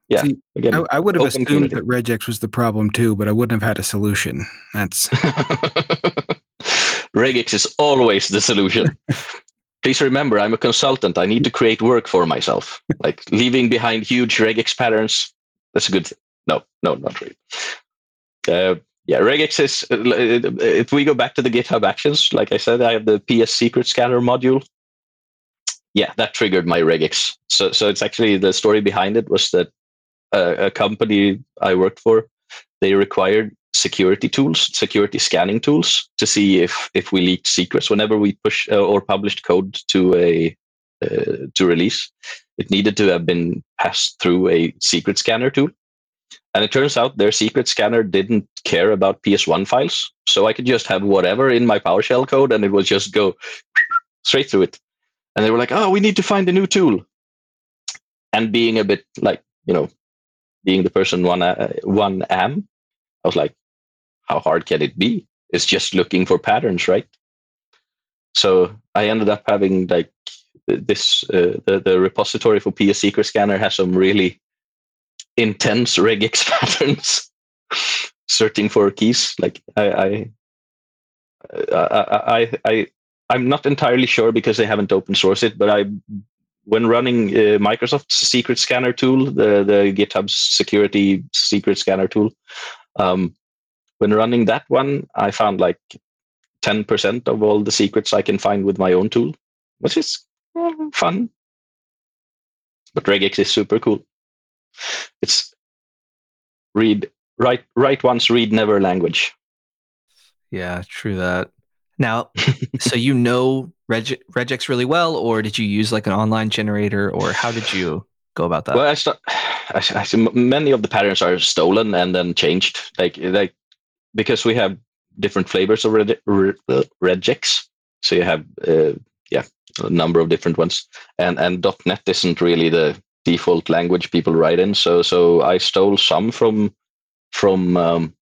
yeah. See, again, I, I would have assumed community. that regex was the problem too, but I wouldn't have had a solution. That's regex is always the solution. Please remember, I'm a consultant. I need to create work for myself. Like leaving behind huge regex patterns. That's a good thing. No, no, not really. Uh, yeah, regex is. uh, If we go back to the GitHub Actions, like I said, I have the PSSecretScanner module. Yeah, that triggered my regex. So, so it's actually the story behind it was that uh, a company I worked for, they required security tools, security scanning tools, to see if if we leaked secrets. Whenever we push uh, or published code to a uh, to release, it needed to have been passed through a secret scanner tool. And it turns out their secret scanner didn't care about PS1 files, so I could just have whatever in my PowerShell code, and it would just go straight through it. And they were like, "Oh, we need to find a new tool." And being a bit like you know, being the person one uh, one am, I was like, how hard can it be? It's just looking for patterns, right? So I ended up having like this uh, the, the repository for PSSecretScanner has some really intense regex patterns searching for keys. Like I I I, I, I I'm not entirely sure because they haven't open sourced it, but I when running uh, Microsoft's secret scanner tool, the the GitHub security secret scanner tool, um, when running that one, I found like 10% of all the secrets I can find with my own tool, which is uh, fun. But regex is super cool. It's read write write once, read never language. Yeah, true that. Now, so you know Reg- regex really well, or did you use like an online generator, or how did you go about that? Well, I start. I, I, see many of the patterns are stolen and then changed, like like because we have different flavors of reg, re, regex. So you have uh, yeah a number of different ones, and and .NET isn't really the default language people write in. So so I stole some from from um,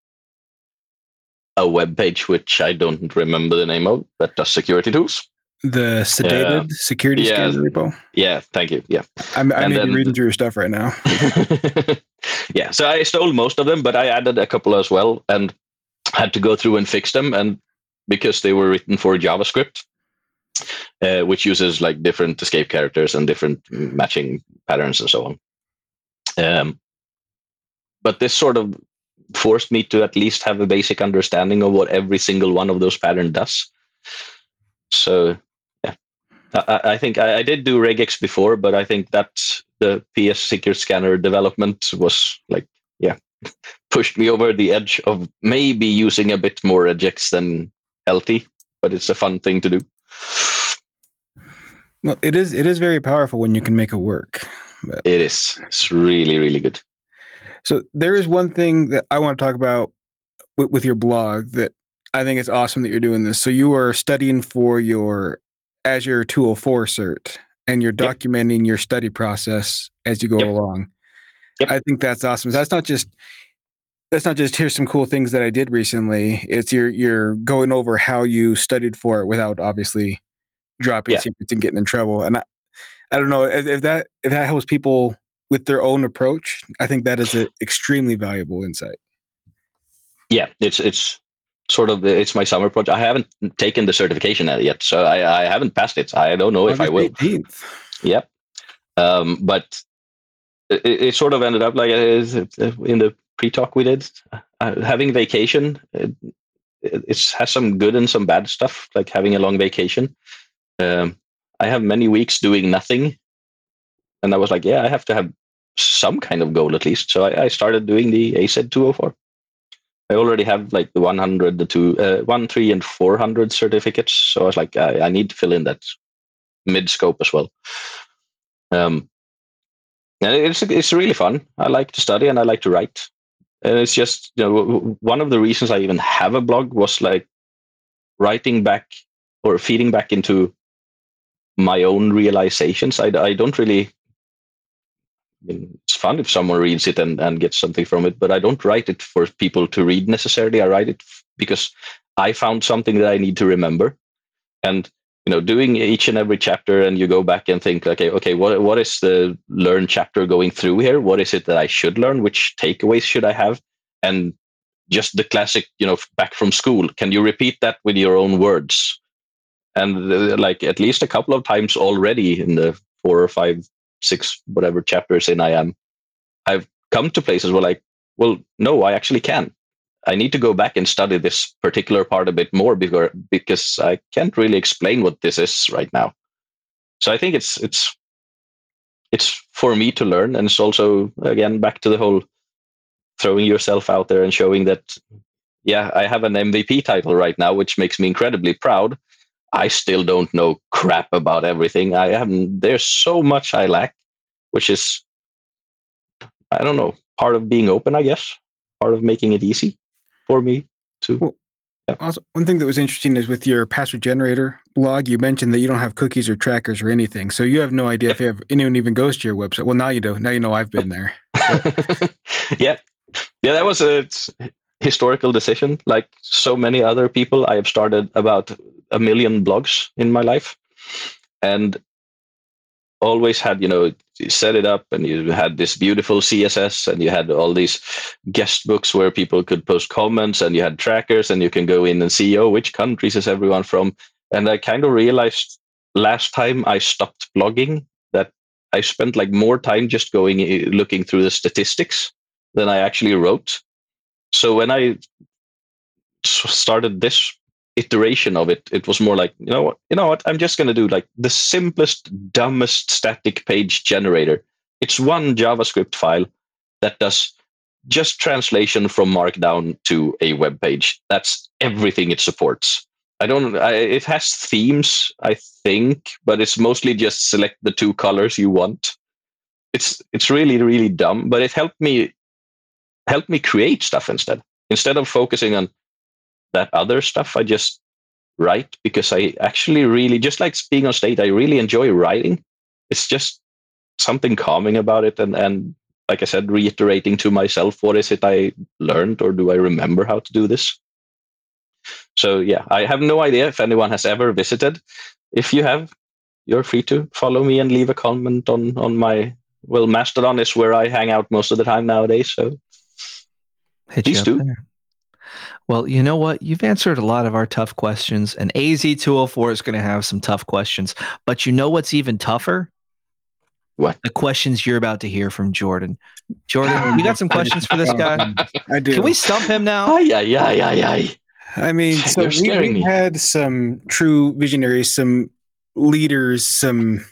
a web page which I don't remember the name of that does security tools. the sedated security Yeah. repo. Yeah, thank you. Yeah. I'm, I And may be then- reading through your stuff right now. yeah, so I stole most of them, but I added a couple as well and had to go through and fix them. And because they were written for JavaScript, uh, which uses like different escape characters and different matching patterns and so on. Um, but this sort of forced me to at least have a basic understanding of what every single one of those patterns does. So, yeah, I, I- I think I, I did do regex before, but I think that the PSSecretScanner development was like, yeah, pushed me over the edge of maybe using a bit more regex than healthy, but it's a fun thing to do. Well, it is it is very powerful when you can make it work. But. It is. It's really, really good. So there is one thing that I want to talk about with, with your blog that I think it's awesome that you're doing this. So you are studying for your Azure 204 cert and you're Yep. documenting your study process as you go Yep. along. Yep. I think that's awesome. That's not just that's not just here's some cool things that I did recently. It's you're you're going over how you studied for it without obviously dropping Yeah. secrets and getting in trouble. And I, I don't know if, if that if that helps people with their own approach. I think that is an extremely valuable insight. Yeah, it's it's sort of it's my summer project. I haven't taken the certification yet, so I, I haven't passed it. I don't know if I will. August 18th. Yep. Um, but it, it sort of ended up like uh, uh, in the pre-talk we did. Uh, having vacation, it, it has some good and some bad stuff, like having a long vacation. Um, I have many weeks doing nothing, and I was like, yeah, I have to have some kind of goal at least. So I, I started doing the AZ 204. I already have like the 100, the two, uh, one, three, and 400 certificates. So I was like, I, I need to fill in that mid scope as well. Um, and it's it's really fun. I like to study and I like to write. And it's just you know one of the reasons I even have a blog was like writing back or feeding back into my own realizations. I, I don't really mean, it's fun if someone reads it and, and gets something from it, but I don't write it for people to read necessarily. I write it because I found something that I need to remember. And you know, doing each and every chapter, and you go back and think, okay, okay, what what is the learn chapter going through here? What is it that I should learn? Which takeaways should I have? And just the classic, you know, back from school. Can you repeat that with your own words? And uh, like at least a couple of times already in the four or five six whatever chapters in I am, I've come to places where like, well, no, I actually can. I need to go back and study this particular part a bit more because because I can't really explain what this is right now. So I think it's it's it's for me to learn, and it's also again back to the whole throwing yourself out there and showing that yeah, I have an MVP title right now, which makes me incredibly proud. I still don't know crap about everything. I haven't. There's so much I lack, which is, I don't know, part of being open, I guess, part of making it easy for me to. Well, yeah. Also, one thing that was interesting is with your password generator blog, you mentioned that you don't have cookies or trackers or anything, so you have no idea if have, anyone even goes to your website. Well, now you do. Now you know I've been there. yeah, yeah, that was a historical decision. Like so many other people, I have started about a million blogs in my life and always had you know you set it up and you had this beautiful css and you had all these guest books where people could post comments and you had trackers and you can go in and see oh which countries is everyone from and i kind of realized last time i stopped blogging that i spent like more time just going eh, looking through the statistics than i actually wrote so when i started this iteration of it, it was more like, you know what, you know what, I'm just going to do like the simplest, dumbest static page generator. It's one JavaScript file that does just translation from Markdown to a web page. That's everything it supports. I don't. I, it has themes, I think, but it's mostly just select the two colors you want. It's it's really really dumb, but it helped me helped me create stuff instead. Instead of focusing on that other stuff. I just write because I actually really, just like being on stage, I really enjoy writing. It's just something calming about it. And, and like I said, reiterating to myself, what is it I learned or do I remember how to do this? So yeah, I have no idea if anyone has ever visited. If you have, you're free to follow me and leave a comment on on my well, Mastodon is where I hang out most of the time nowadays. So Hit please do. There. Well, you know what? You've answered a lot of our tough questions, and AZ204 is going to have some tough questions. But you know what's even tougher? What? The questions you're about to hear from Jordan. Jordan, you got some questions for this guy? I do. Can we stump him now? Yeah, yeah, yeah, yeah. I mean, so we, we had some true visionaries, some leaders, some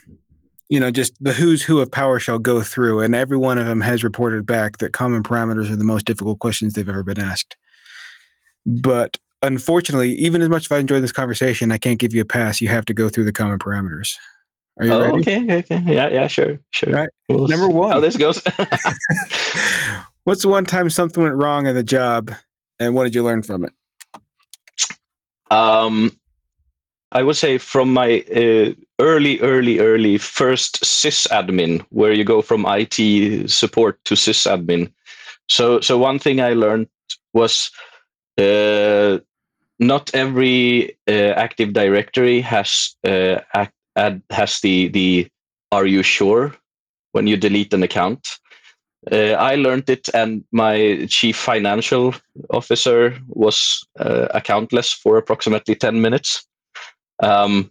you know, just the who's who of PowerShell go through, and every one of them has reported back that common parameters are the most difficult questions they've ever been asked. But unfortunately, even as much as I enjoy this conversation, I can't give you a pass. You have to go through the common parameters. Are you oh, ready? Okay, okay, yeah, yeah, sure, sure. Right. We'll Number one. How this goes. What's the one time something went wrong in the job, and what did you learn from it? Um, I would say from my uh, early, early, early first sysadmin, where you go from IT support to sysadmin. So, so one thing I learned was uh, not every uh, Active Directory has uh, ad, has the the "Are you sure?" when you delete an account. Uh, I learned it, and my chief financial officer was uh, accountless for approximately ten minutes. Um,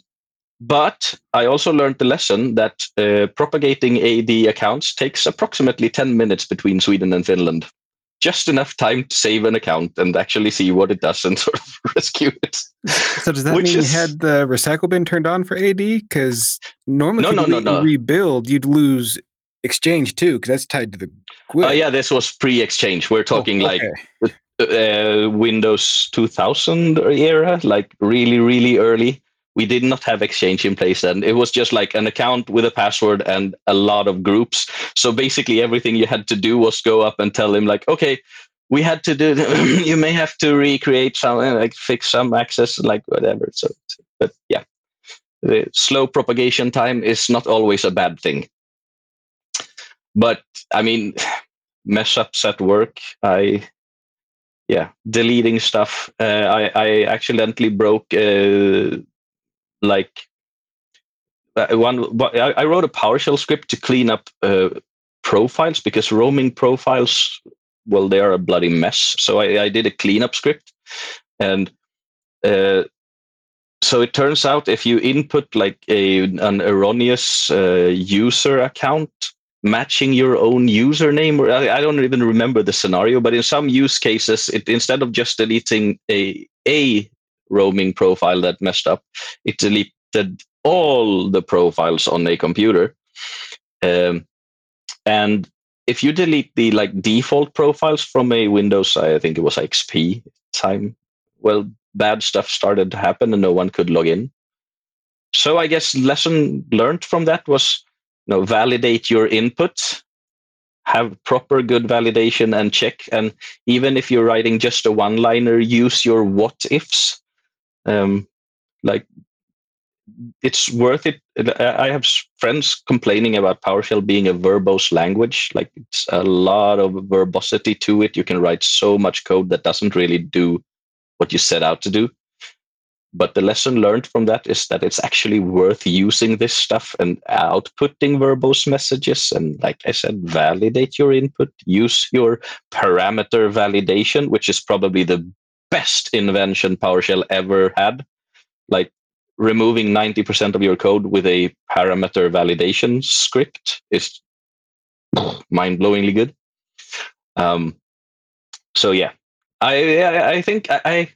but I also learned the lesson that uh, propagating AD accounts takes approximately 10 minutes between Sweden and Finland. just enough time to save an account and actually see what it does and sort of rescue it. So does that Which mean is- you had the recycle bin turned on for AD? Because normally, No, if you no, no, no. rebuild, you'd lose exchange too, because that's tied to the. Oh yeah, this was pre-exchange. We're Oh, talking like uh, Windows 2000 era, like really, really early. We did not have Exchange in place then. It was just like an account with a password and a lot of groups. So basically, everything you had to do was go up and tell him, like, okay, we had to do. you may have to recreate some, uh, like, fix some access, like whatever. So, but yeah, the slow propagation time is not always a bad thing. But I mean, mess ups at work. I yeah deleting stuff uh, i i accidentally broke uh, like uh, one I, I wrote a powershell script to clean up uh, profiles because roaming profiles well they are a bloody mess. So i, I did a cleanup script and uh, so it turns out if you input like a an erroneous uh, user account matching your own username or I, I don't even remember the scenario but in some use cases it instead of just deleting a a roaming profile that messed up. It deleted all the profiles on a computer. Um, and if you delete the like default profiles from a windows i think it was xp time well bad stuff started to happen and no one could log in. So i guess lesson learned from that was you know validate your input have proper good validation and check. And even if you're writing just a one liner use your what ifs um, like it's worth it. I have friends complaining about powershell being a verbose language. Like it's a lot of verbosity to it. You can write so much code that doesn't really do what you set out to do. But the lesson learned from that is that it's actually worth using this stuff and outputting verbose messages. And like I said, validate your input, use your parameter validation, which is probably the best invention PowerShell ever had. Like removing 90% of your code with a parameter validation script is mind blowingly good. Um, so yeah, I, I, I think I, I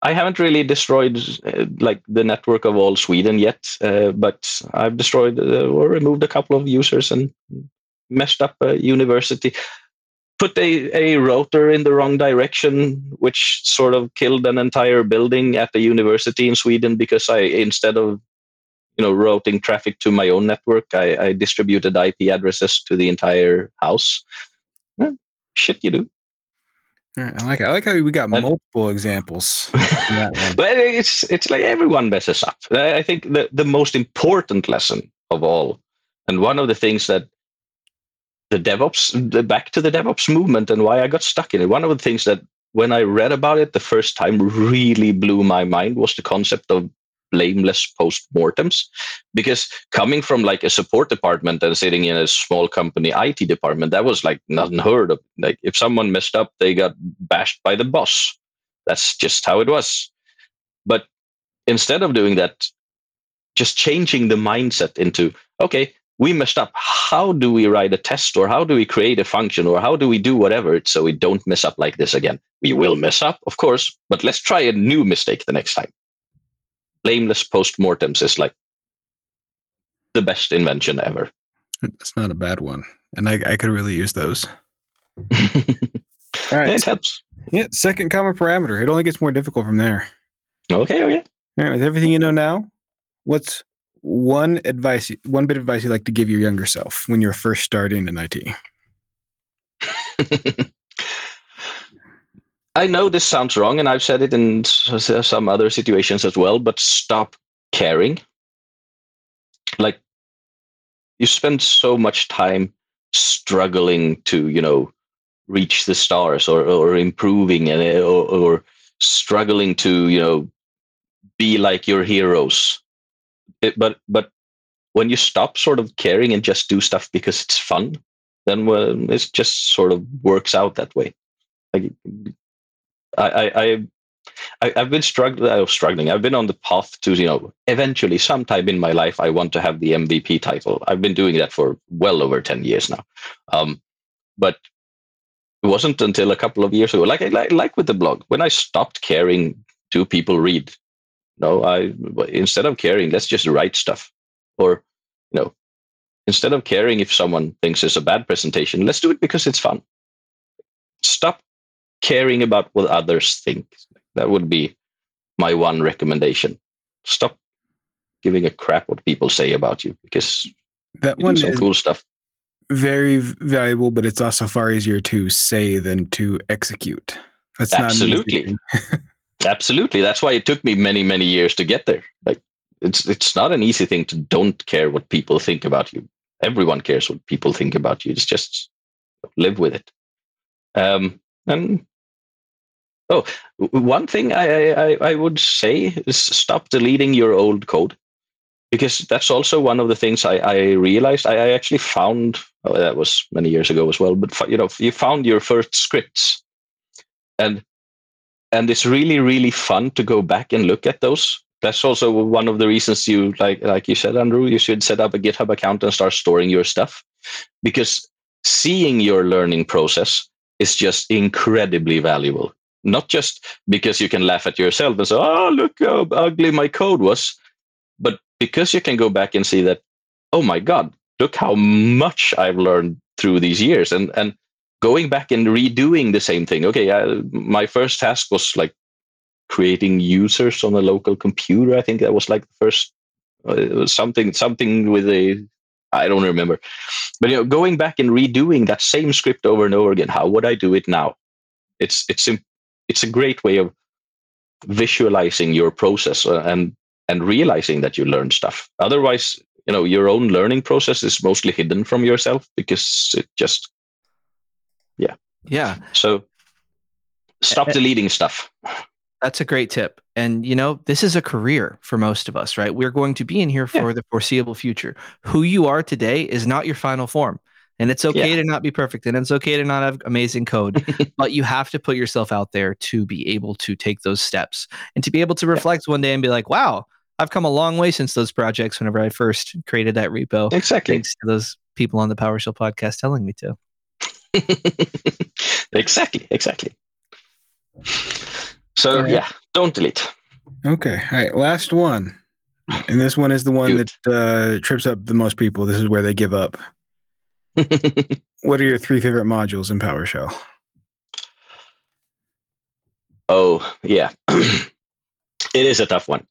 I haven't really destroyed uh, like the network of all Sweden yet, uh, but I've destroyed uh, or removed a couple of users and messed up a university. Put a, a router in the wrong direction, which sort of killed an entire building at the university in Sweden because I instead of you know routing traffic to my own network, I, I distributed IP addresses to the entire house. Yeah, shit, you do. I like it. I like how we got And- multiple examples. in that one. but it's it's like everyone messes up. I I think the the most important lesson of all, and one of the things that the DevOps, the back to the DevOps movement, and why I got stuck in it. One of the things that when I read about it the first time really blew my mind was the concept of blameless post-mortems. Because coming from like a support department and sitting in a small company IT department that was like not unheard of. Like if someone messed up they got bashed by the boss. That's just how it was. But instead of doing that just changing the mindset into okay we messed up how do we write a test or how do we create a function or how do we do whatever so we don't mess up like this again we will mess up of course but let's try a new mistake the next time blameless post-mortems is like the best invention ever That's not a bad one, and I, I could really use those. All right, it helps yeah. Second common parameter. It only gets more difficult from there. okay okay All right, with everything you know now, what's one advice, one bit of advice you'd like to give your younger self when you're first starting in IT? I know this sounds wrong, and I've said it in some other situations as well, but stop caring. Like, you spend so much time struggling to, you know, reach the stars or, or improving and or, or struggling to, you know, be like your heroes. It, but but when you stop sort of caring and just do stuff because it's fun, then well, it just sort of works out that way. Like I, I, I, I've been struggling. I was struggling. I've been on the path to, you know, eventually, sometime in my life, I want to have the MVP title. I've been doing that for well over ten years now. Um, but it wasn't until a couple of years ago, like like, like with the blog, when I stopped caring do people read. No, I instead of caring, let's just write stuff. Or, you know, instead of caring if someone thinks it's a bad presentation, let's do it because it's fun. Stop caring about what others think. That would be my one recommendation. Stop giving a crap what people say about you because That you one some cool stuff. very valuable, but it's also far easier to say than to execute. That's not Absolutely. Absolutely. That's why it took me many, many years to get there. Like it's it's not an easy thing to don't care what people think about you. Everyone cares what people think about you. It's just live with it. Um, and oh, one thing I, I I would say is stop deleting your old code because that's also one of the things I, I realized. I, I actually found oh, that was many years ago as well. But you know, you found your first scripts, and and it's really really fun to go back and look at those. That's also one of the reasons you like like you said andrew you should set up a github account and start storing your stuff. Because seeing your learning process is just incredibly valuable. Not just because you can laugh at yourself and say oh look how ugly my code was but because you can go back and see that oh my god look how much i've learned through these years. And and going back and redoing the same thing. Okay, uh, my first task was like creating users on a local computer. I think that was like the first. Uh, something something with a I don't remember, but you know, going back and redoing that same script over and over again. How would I do it now? It's it's it's a great way of visualizing your process uh, and and realizing that you learn stuff. Otherwise, you know, your own learning process is mostly hidden from yourself because it just Yeah, Yeah. so stop deleting stuff. that's a great tip. And you know, this is a career for most of us, right? We're going to be in here for the foreseeable future. Who you are today is not your final form. And it's okay to not be perfect and it's okay to not have amazing code, but you have to put yourself out there to be able to take those steps and to be able to reflect one day and be like, wow, I've come a long way since those projects whenever I first created that repo. Exactly. Thanks to those people on the PowerShell podcast telling me to. exactly. Exactly. So right. yeah, don't delete. Okay. All right. Last one. And this one is the one that uh, trips up the most people. This is where they give up. What are your three favorite modules in PowerShell? oh yeah, it is a tough one.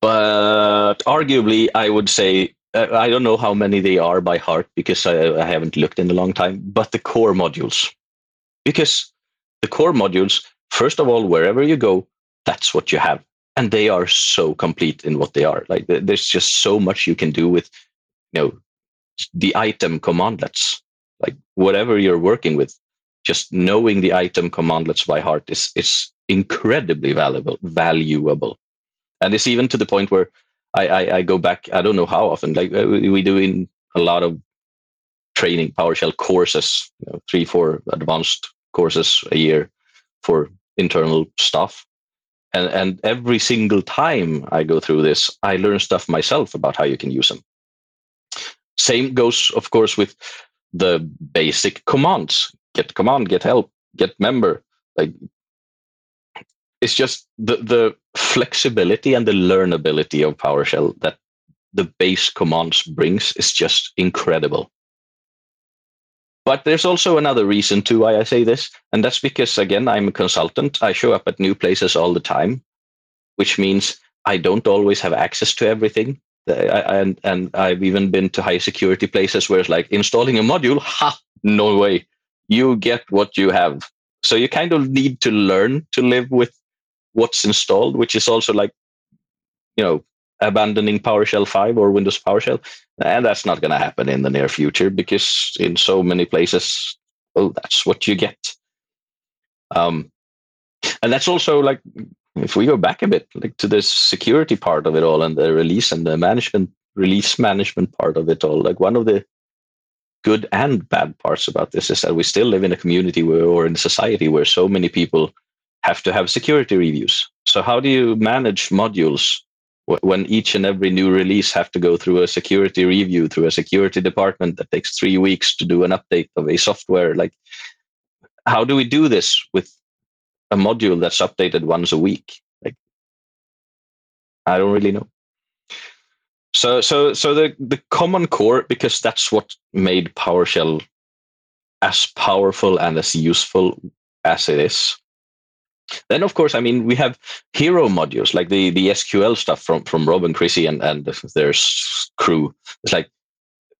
But arguably, I would say Uh, I don't know how many they are by heart because I, I haven't looked in a long time. But the core modules, because the core modules, first of all, wherever you go, that's what you have, and they are so complete in what they are. Like there's just so much you can do with, you know, the item commandlets. Like whatever you're working with, just knowing the item commandlets by heart is is incredibly valuable. Valuable, and it's even to the point where I, I, I go back. I don't know how often. Like uh, we, do in a lot of training PowerShell courses, you know, three, four advanced courses a year for internal stuff. And and every single time I go through this, I learn stuff myself about how you can use them. Same goes, of course, with the basic commands: get command, get help, get member. Like it's just the the flexibility and the learnability of PowerShell that the base commands brings is just incredible. But there's also another reason too why I say this, and that's because again I'm a consultant. I show up at new places all the time, which means I don't always have access to everything. And and I've even been to high security places where it's like installing a module. Ha! No way. You get what you have. So you kind of need to learn to live with what's installed, which is also like, you know, abandoning PowerShell 5 or Windows PowerShell. And that's not going to happen in the near future because in so many places, well, that's what you get. Um, and that's also like, if we go back a bit, like to the security part of it all and the release and the management, release management part of it all, like one of the good and bad parts about this is that we still live in a community where, or in a society where so many people have to have security reviews. So how do you manage modules when each and every new release have to go through a security review through a security department that takes three weeks to do an update of a software? Like how do we do this with a module that's updated once a week? Like, I don't really know. So, so, so the the common core because that's what made PowerShell as powerful and as useful as it is. Then, of course, I mean we have hero modules like the the SQL stuff from from Rob and Chrissy and and their crew. It's like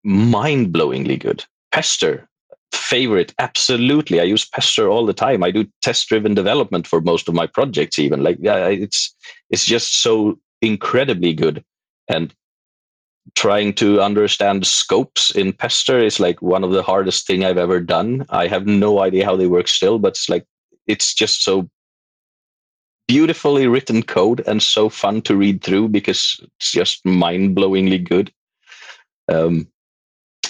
mind blowingly good. Pester favorite absolutely. I use pester all the time. I do test driven development for most of my projects even. Like yeah it's it's just so incredibly good. And trying to understand scopes in pester is like one of the hardest thing i've ever done. I have no idea how they work still but it's like it's just so beautifully written code and so fun to read through because it's just mind-blowingly good um,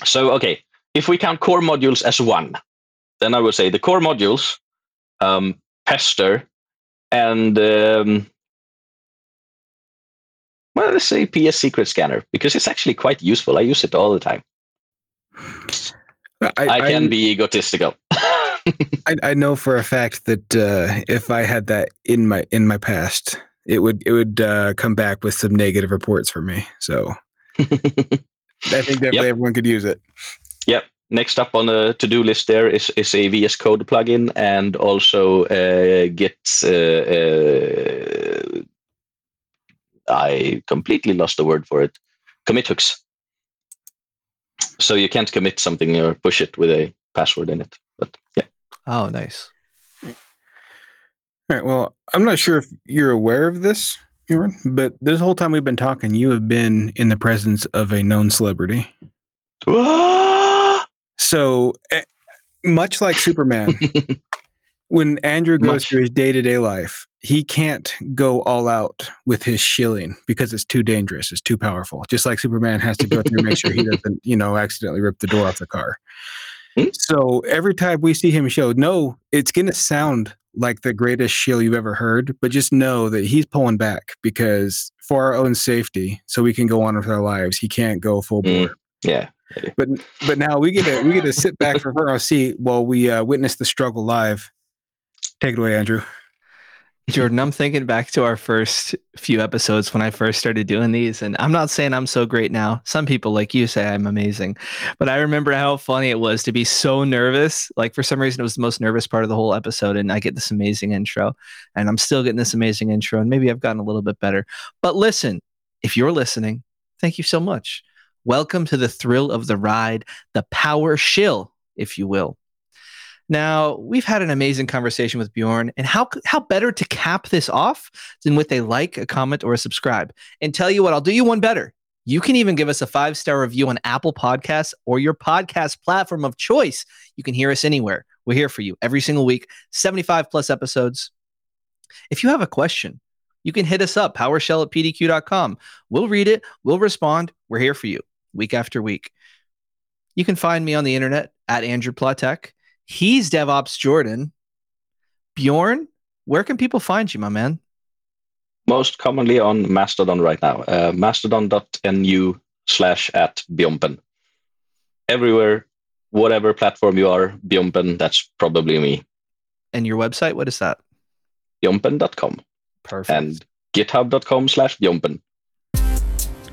so okay if we count core modules as one, then I would say the core modules, um, Pester, and um, well, let's say PSSecretScanner because it's actually quite useful. I use it all the time. I, I can be egotistical. I, I know for a fact that uh, if I had that in my in my past, it would it would uh, come back with some negative reports for me. So I think definitely Yep. everyone could use it. Yep. Next up on the to-do list there is, is a VS Code plugin and also uh, Git. Uh, uh, I completely lost the word for it. Commit hooks. So you can't commit something or push it with a password in it. But yeah, Oh, nice. All right. Well, I'm not sure if you're aware of this, Bjorn, but this whole time we've been talking, you have been in the presence of a known celebrity. So, eh, much like Superman, when Andrew goes Much. through his day to day life, he can't go all out with his shilling because it's too dangerous. It's too powerful. Just like Superman has to go through and make sure he doesn't, you know, accidentally rip the door off the car. Hmm? So every time we see him show, no, it's going to sound like the greatest shill you've ever heard, but just know that he's pulling back because for our own safety, so we can go on with our lives, he can't go full Mm. bore. yeah. But but now we get to we get to sit back from our seat while we uh, witness the struggle live. Take it away, Andrew. Jordan, I'm thinking back to our first few episodes when I first started doing these, and I'm not saying I'm so great now. Some people, like you, say I'm amazing, but I remember how funny it was to be so nervous. Like for some reason, it was the most nervous part of the whole episode, and I get this amazing intro, and I'm still getting this amazing intro, and maybe I've gotten a little bit better. But listen, if you're listening, thank you so much. Welcome to the thrill of the ride, the power shill, if you will. Now, we've had an amazing conversation with Bjorn, and how how better to cap this off than with a like, a comment, or a subscribe? And tell you what, I'll do you one better. You can even give us a five star review on Apple Podcasts or your podcast platform of choice. You can hear us anywhere. We're here for you every single week, 75 plus episodes. If you have a question, you can hit us up, PowerShell at pdq.com. We'll read it, we'll respond. We're here for you week after week. You can find me on the internet at Andrew PlaTech. He's DevOps Jordan. Bjorn, where can people find you, my man? Most commonly on Mastodon right now. Uh, mastodon.nu slash at Bjompen. Everywhere, whatever platform you are, Bjompen, that's probably me. And your website, what is that? Bjompen.com Perfect. and github.com slash Bjompen.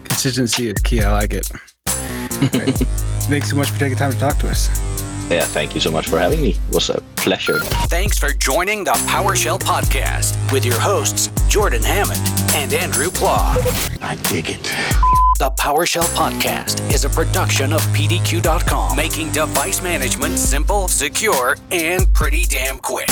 Consistency is key. I like it. Thanks so much for taking time to talk to us. Yeah, thank you so much for having me. It was a pleasure. Thanks for joining the PowerShell Podcast with your hosts, Jordan Hammond and Andrew Pla. I dig it. The PowerShell Podcast is a production of PDQ.com, making device management simple, secure, and pretty damn quick.